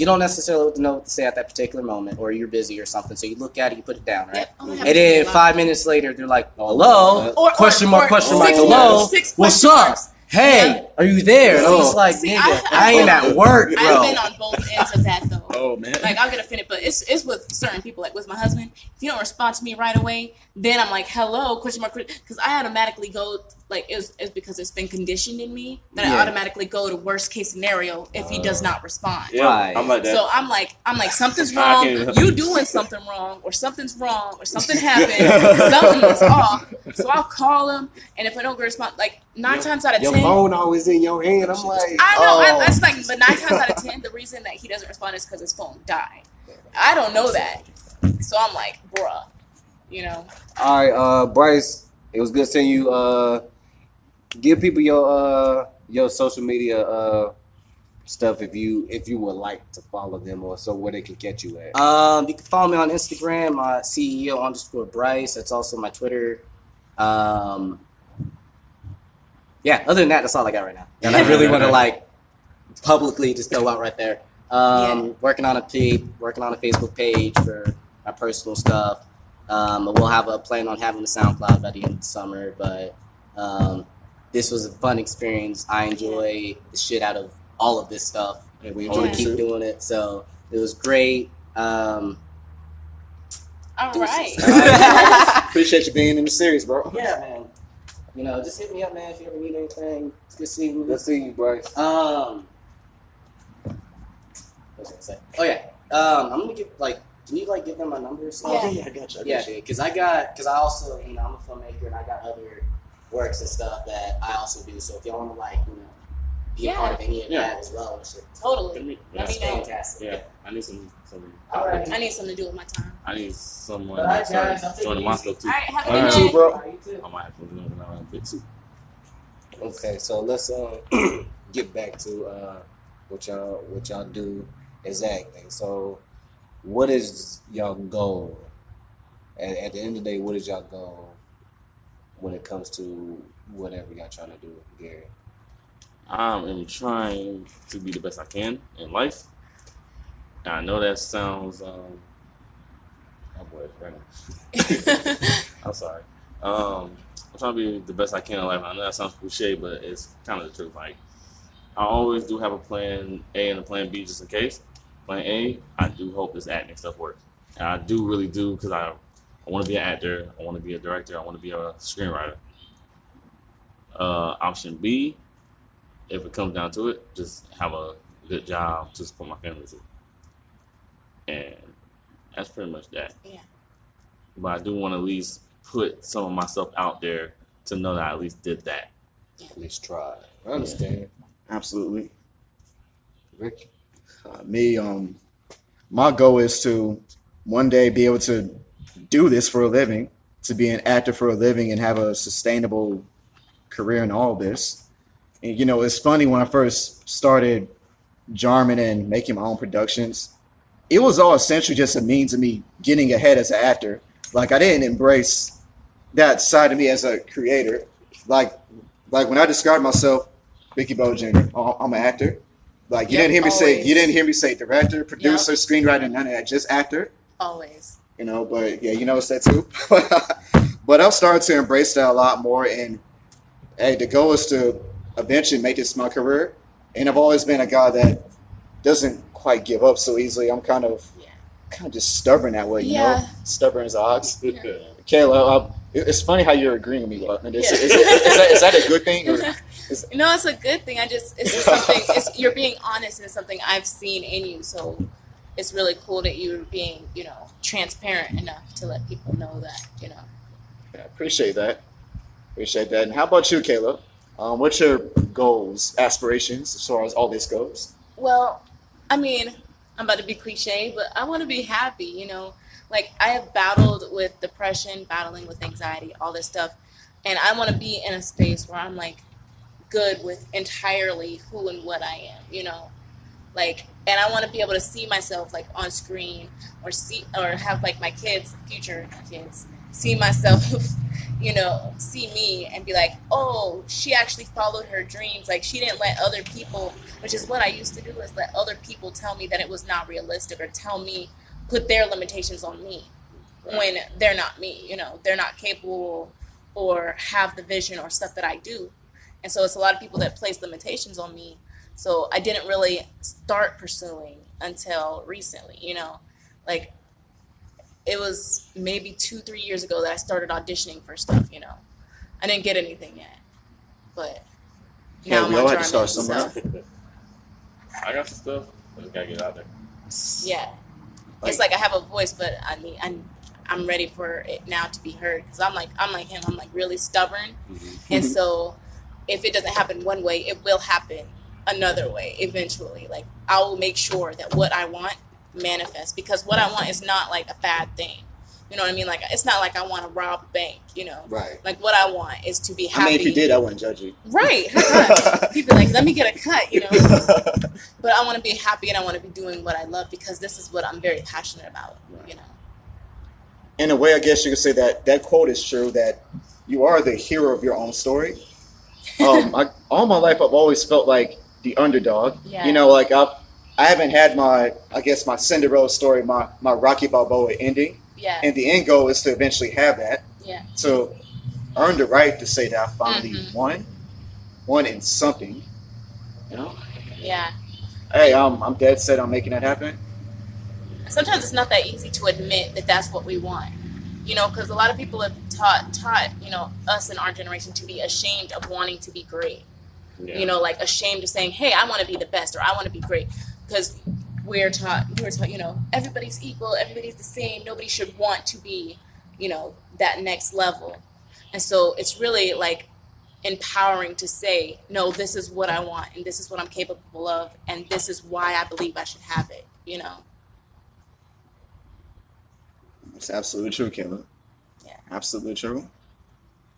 you don't necessarily know what to say at that particular moment, or you're busy or something, so you look at it, you put it down, right? Yeah, And then five minutes later, they're like, "Hello?" Or- or- question mark? or Question mark? Hello? six What's up? marks. Hey, Yeah. Are you there? And I was oh. like, see, nigga, I- I, ain't at work, I've bro. been on both ends of that though. Oh man. Like I'll get offended, but it's it's with certain people. Like with my husband, if you don't respond to me right away, then I'm like, "Hello?" Question mark? Because I automatically go like it's, it's because it's been conditioned in me that Yeah. I automatically go to worst case scenario if he does not respond. yeah, Right. I'm like that. So I'm like, I'm like, something's wrong. You doing something wrong, or something's wrong, or something happened. something is off. So I'll call him, and if I don't get a response, like nine times out of Your ten, phone always in your hand. I'm like, I know. oh. I, that's like, but nine times out of ten, the reason that he doesn't respond is because his phone died. I don't know that, so I'm like, bruh, you know. All right, uh, Bryce, it was good seeing you. Uh, give people your uh your social media uh stuff if you if you would like to follow them or so where they can catch you at. Um, you can follow me on Instagram, uh, CEO underscore Bryce. That's also my Twitter. Um, yeah. Other than that, that's all I got right now. And I really want to like publicly just go out right there. Um, working on a page, working on a Facebook page for my personal stuff. Um, we'll have a plan on having a SoundCloud by the end of the summer, but um, this was a fun experience. I enjoy the shit out of all of this stuff. Yeah, we I want Yeah. to keep doing it. So it was great. Um, All Deuces. right. Appreciate you being in the series, bro. yeah, man. You know, just hit me up, man, if you ever need anything. It's good seeing you. Let's see you, Bryce. Um, what was I gonna say? Oh yeah. Um, I'm gonna give like, can you like give them my numbers? Yeah. yeah, I got you. I Yeah, got you. Because I got, because I also, you know, I'm a filmmaker and I got other works and stuff that I also do. So if y'all want to like, you know, be a part of any of Yeah. that as well, and shit, totally. Yeah. Let me it's know. fantastic. Yeah, I need some. some All right. I need something to do with my time. I need someone All right, to guys, I'll join the it Moscow easy. too. All right. Have a All good right. night. too, bro. All right, you too. I might have to do it when bit too. Okay, so let's uh, get back to uh, what y'all what y'all do is acting. So, what is y'all goal? At, at the end of the day, what is y'all goal when it comes to whatever y'all trying to do, Gary? I am trying to be the best I can in life. And I know that sounds um my boy is running. I'm sorry. Um I'm trying to be the best I can in life. I know that sounds cliche, but it's kind of the truth. Like I always do have a plan A and a plan B just in case. Plan A, I do hope this acting stuff works. And I do really do because I I want to be an actor, I want to be a director, I want to be a screenwriter. Uh, option B, if it comes down to it, just have a good job to support my family too. And that's pretty much that. Yeah. But I do want to at least put some of myself out there to know that I at least did that. At least try. I understand. Absolutely. Rick? Uh, me, um, my goal is to one day be able to do this for a living, to be an actor for a living, and have a sustainable career in all this. And you know, it's funny when I first started Jarman and making my own productions, it was all essentially just a means of me getting ahead as an actor. Like I didn't embrace that side of me as a creator. Like, like when I described myself, Vicky Bo Jr., oh, I'm an actor. Like you Yep, didn't hear me say you didn't hear me say director, producer, screenwriter, none of that. Just actor. Always. You know, but yeah, you notice that too. but I've started to embrace that a lot more. And hey, the goal is to eventually make this my career. And I've always been a guy that doesn't quite give up so easily. I'm kind of Yeah. kind of just stubborn that way, you know, stubborn as ox. Yeah. Kayla, uh, it- it's funny how you're agreeing with me. But is, is, is, that, is that a good thing? Or, No, it's a good thing. I just it's just something. It's, you're being honest, and it's something I've seen in you. So it's really cool that you're being, you know, transparent enough to let people know that, you know. Yeah, appreciate that. Appreciate that. And how about you, Kayla? Um, what's your goals, aspirations as far as all this goes? Well, I mean, I'm about to be cliche, but I want to be happy, you know. Like I have battled with depression, battling with anxiety, all this stuff, and I want to be in a space where I'm like good with entirely who and what I am, you know. Like, and I want to be able to see myself like on screen, or see, or have like my kids, future kids, see myself, you know, see me and be like, oh, she actually followed her dreams. Like she didn't let other people which is what I used to do is let other people tell me that it was not realistic or tell me put their limitations on me when they're not me, you know, they're not capable or have the vision or stuff that I do. and so it's a lot of people that place limitations on me. So I didn't really start pursuing until recently. You know, like it was maybe two, three years ago that I started auditioning for stuff. You know, I didn't get anything yet, but Yeah, now we I'm all on had to start somewhere. so, I got some stuff. I just gotta get out there. yeah, it's like I have a voice, but I mean, I'm I'm ready for it now to be heard because I'm like I'm like him. I'm like really stubborn, mm-hmm. and so if it doesn't happen one way, it will happen another way eventually. Like I will make sure that what I want manifests because what I want is not like a bad thing. You know what I mean? Like it's not like I want to rob a bank. You know, Right. like what I want is to be I happy. mean, if you did, I wouldn't judge you. right? People like let me get a cut. You know, but I want to be happy and I want to be doing what I love because this is what I'm very passionate about. You know. In a way, I guess you could say that that quote is true. That you are the hero of your own story. Um, I, all my life, I've always felt like the underdog. Yeah. You know, like I, I haven't had my, I guess, my Cinderella story, my my Rocky Balboa ending, Yeah. and the end goal is to eventually have that. Yeah. To earn the right to say that I finally Mhm. won, won in something. You know, Yeah. hey, I'm I'm dead set on making that happen. sometimes it's not that easy to admit that that's what we want you know because a lot of people have taught taught you know us in our generation to be ashamed of wanting to be great Yeah. you know like ashamed of saying hey i want to be the best or i want to be great because we're taught we're taught you know everybody's equal everybody's the same nobody should want to be you know that next level and so it's really like empowering to say no this is what i want and this is what i'm capable of and this is why i believe i should have it you know It's absolutely true, Kayla. Yeah. Absolutely true.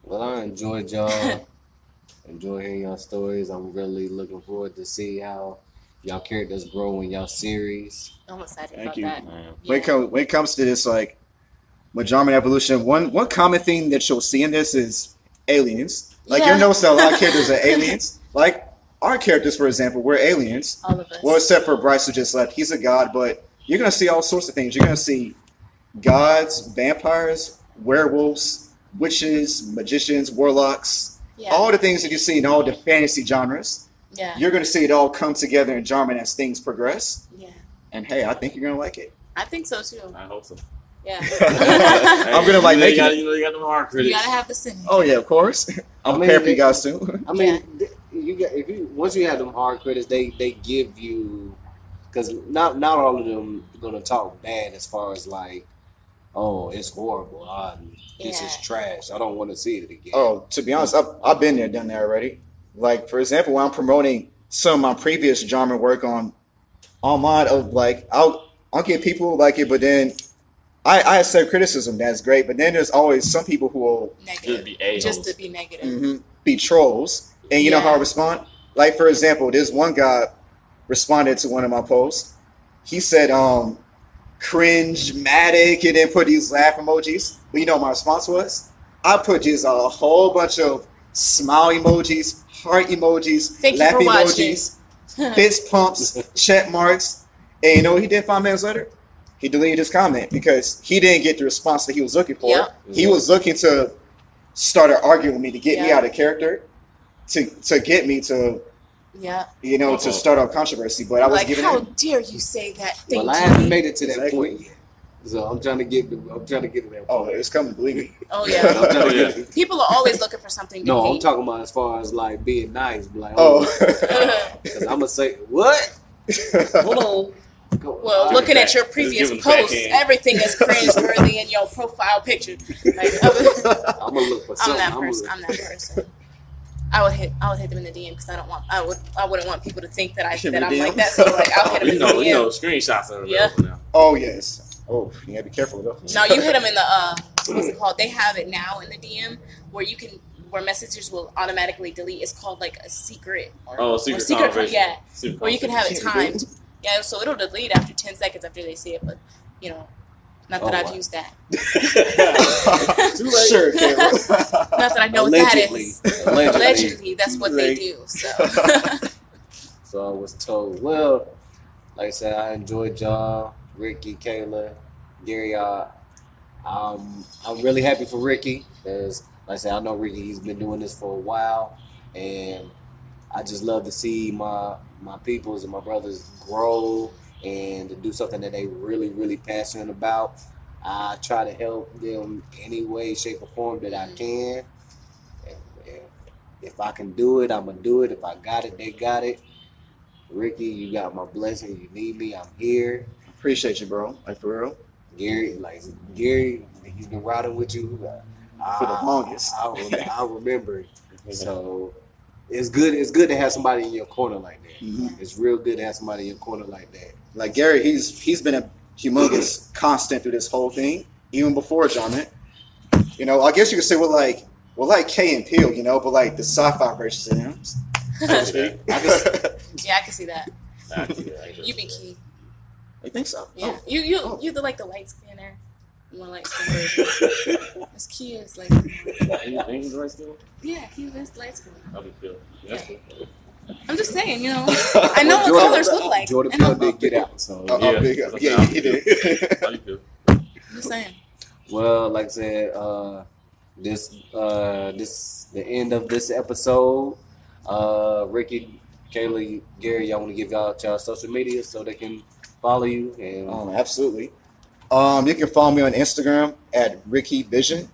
Well, I enjoyed y'all. Enjoy hearing y'all stories. I'm really looking forward to see how y'all characters grow in y'all series. I'm excited Thank about you. that. Man. When it comes when it comes to this, like with Jarman evolution, one one common thing that you'll see in this is aliens. Like Yeah. you'll notice that a lot of characters are aliens. Like our characters, for example, we're aliens. All of us. Well, except for Bryce who just left. He's a god, but you're gonna see all sorts of things. You're gonna see gods, vampires, werewolves, witches, magicians, warlocks, yeah. all the things that you see in all the fantasy genres. Yeah. You're gonna see it all come together in Jarman as things progress. Yeah. And hey, I think you're gonna like it. I think so too. I hope so. Yeah. I'm gonna like you know, you making got, it. you know, you got them hard you gotta have the singing. Oh yeah, of course. I'm I mean, prepared for you guys too. I mean, th- you get if you once you have them hard critics, they they give you because not not all of them gonna talk bad as far as like, oh, it's horrible. Ah, this is trash. I don't want to see it again. Oh, to be honest, I've, I've been there, done that already. Like for example, when I'm promoting some of my previous genre work on online, of like I'll I'll get people who like it, but then I I accept criticism. That's great, but then there's always some people who will Just Negative. be Just to be negative. mhm, be trolls, and you know how I respond. Like for example, this one guy responded to one of my posts. He said, um, cringe-matic, and then put these laugh emojis. But you know what my response was? I put just a whole bunch of smile emojis, heart emojis, Thank you laugh for emojis, fist pumps, check marks. And you know what he did five minutes later? He deleted his comment because he didn't get the response that he was looking for. Yep. He was looking to start an argument with me to get me out of character, to to get me to yeah. you know to uh-huh. start a controversy. But I was like, giving how it. dare you say that thing well, I haven't made it to that Exactly. point yet, so I'm trying to get. I'm trying to get to that. Oh, point. it's coming. Believe me. Oh I'm yeah. trying to Oh, get yeah. to- People are always looking for something to No, I'm talking about as far as like being nice. be Like, Oh. oh, because I'm gonna say what? Hold on. Go- well, all looking right. at your previous give 'em the posts, everything is cringeworthy in your profile picture. Like, I'm I'm gonna look for something. that I'm person. gonna- I'm that person. I would hit. I would hit them in the DM because I don't want. I would. I wouldn't want people to think that I Hit that I'm DM? like that. So like, I'll hit them you in the know, DM. you know, screenshots are Yeah. available now. oh yes. Oh, you gotta be careful though. No, you hit them in the uh, what's it called? They have it now in the DM where you can where messages will automatically delete. It's called like a secret or Oh, or secret, secret conversation. yeah, Secret where you can have it timed. Yeah, so it'll delete after ten seconds after they see it, but you know, not that Oh, I've wow. used that. Too late. Sure, Caleb. Not that I know Allegedly. what that is. Allegedly. Allegedly, that's what they do. So So I was told. Well, like I said, I enjoyed y'all, Ricky, Kayla, Gary. Uh, um, I'm really happy for Ricky because, like I said, I know Ricky. He's been doing this for a while, and I just love to see my my peoples and my brothers grow and to do something that they really really passionate about. I try to help them any way, shape, or form that I can. If I can do it, I'm gonna do it. If I got it, they got it. Ricky, you got my blessing. You need me, I'm here. Appreciate you, bro. Like for real. Gary, like Gary, he's been riding with you uh, For the longest. I, I, I remember. So it's good. It's good to have somebody in your corner like that. Mhm. It's real good to have somebody in your corner like that. Like Gary, he's he's been a humongous constant through this whole thing, even before John. You know, I guess you could say we're like we're like Key and Peele, you know, but like the sci-fi versions of him. so to speak. Yeah, I can see that. Nah, yeah, I You be Key. You think so? Yeah, you you Oh. you the like the light skinner, more light skin version. This Key is like, you know, Ain't- ain't the right still? yeah, he is light skin. I'll be cool. That's cool. I'm just saying, you know, I know what colors look like. Jordan I. Peele did get out. So Oh, oh, Yeah. big up. yeah, he did. I'll be cool. I'm just saying. Well, like I said, uh, this uh, this the end of this episode. Uh, Ricky, Kaylee, Gary, y'all want to give y'all y'all social media so they can follow you and Um, absolutely. Um, you can follow me on Instagram at Ricky Vision.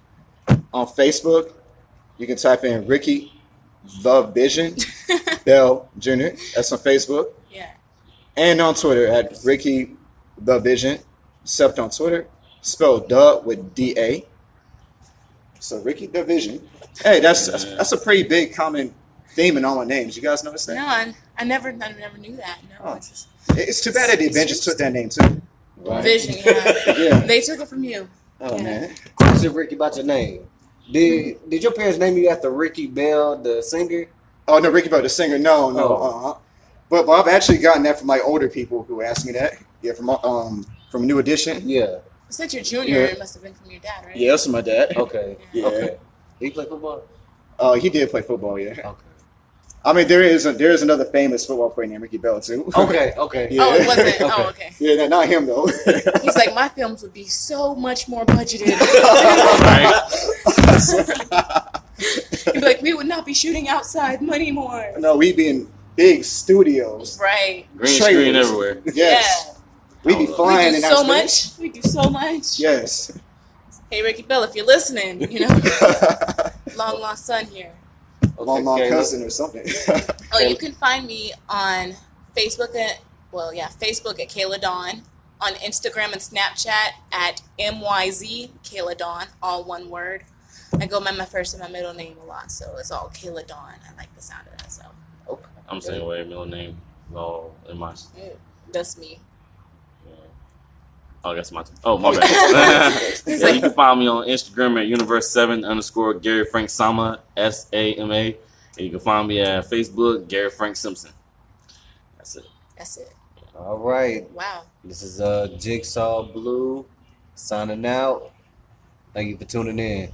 On Facebook, you can type in Ricky the Vision Bell Jr. That's on Facebook. Yeah. And on Twitter at Ricky the Vision. Except on Twitter, spelled "the" with D A. So Ricky the Vision. Hey, that's that's, that's a pretty big common theme in all my names. You guys notice No, that? I, I never, I never knew that. No, Oh. it's just It's too bad that the Avengers took that name too. right. vision. Yeah, Yeah. they took it from you. Oh Yeah. man. Question, Ricky, about your name. Did did your parents name you after Ricky Bell, the singer? Oh no, Ricky Bell, the singer. No, no. Oh. Uh-uh. But, but I've actually gotten that from my older people who asked me that. Yeah, from um from a New Edition. Yeah. Since You said your junior. Yeah. It must have been from your dad, right? Yeah, that's my dad. Okay. Yeah. Okay. He play football. Oh, he did play football. Yeah. Okay. I mean, there is a, there is another famous football player named Ricky Bell too. Okay. Okay. Yeah. Oh, it wasn't. Okay. Oh, okay. yeah, no, not him though. He's like, my films would be so much more budgeted. He'd be like, we would not be shooting outside money more. no, we'd be in big studios. Right. Green Trailers. screen everywhere. Yes, We'd be Oh, flying we do outer so space. much. We do so much. Yes. Hey, Ricky Bell, if you're listening, you know, long lost son here. Long, long Kayla. cousin or something. Oh, you can find me on Facebook at well, yeah, Facebook at Kayla Dawn, on Instagram and Snapchat at MYZ Kayla Dawn, all one word. I go by my first and my middle name a lot, so it's all Kayla Dawn. I like the sound of that, so Okay. I'm saying way middle name all in my. Mm, that's me. Yeah. Oh, that's my. Oh, my bad. Yeah, you can find me on Instagram at universe seven underscore Gary Frank Sama S A M A, and you can find me at Facebook Gary Frank Simpson. That's it. that's it. All right. Wow. This is uh Jigsaw Blue signing out. Thank you for tuning in.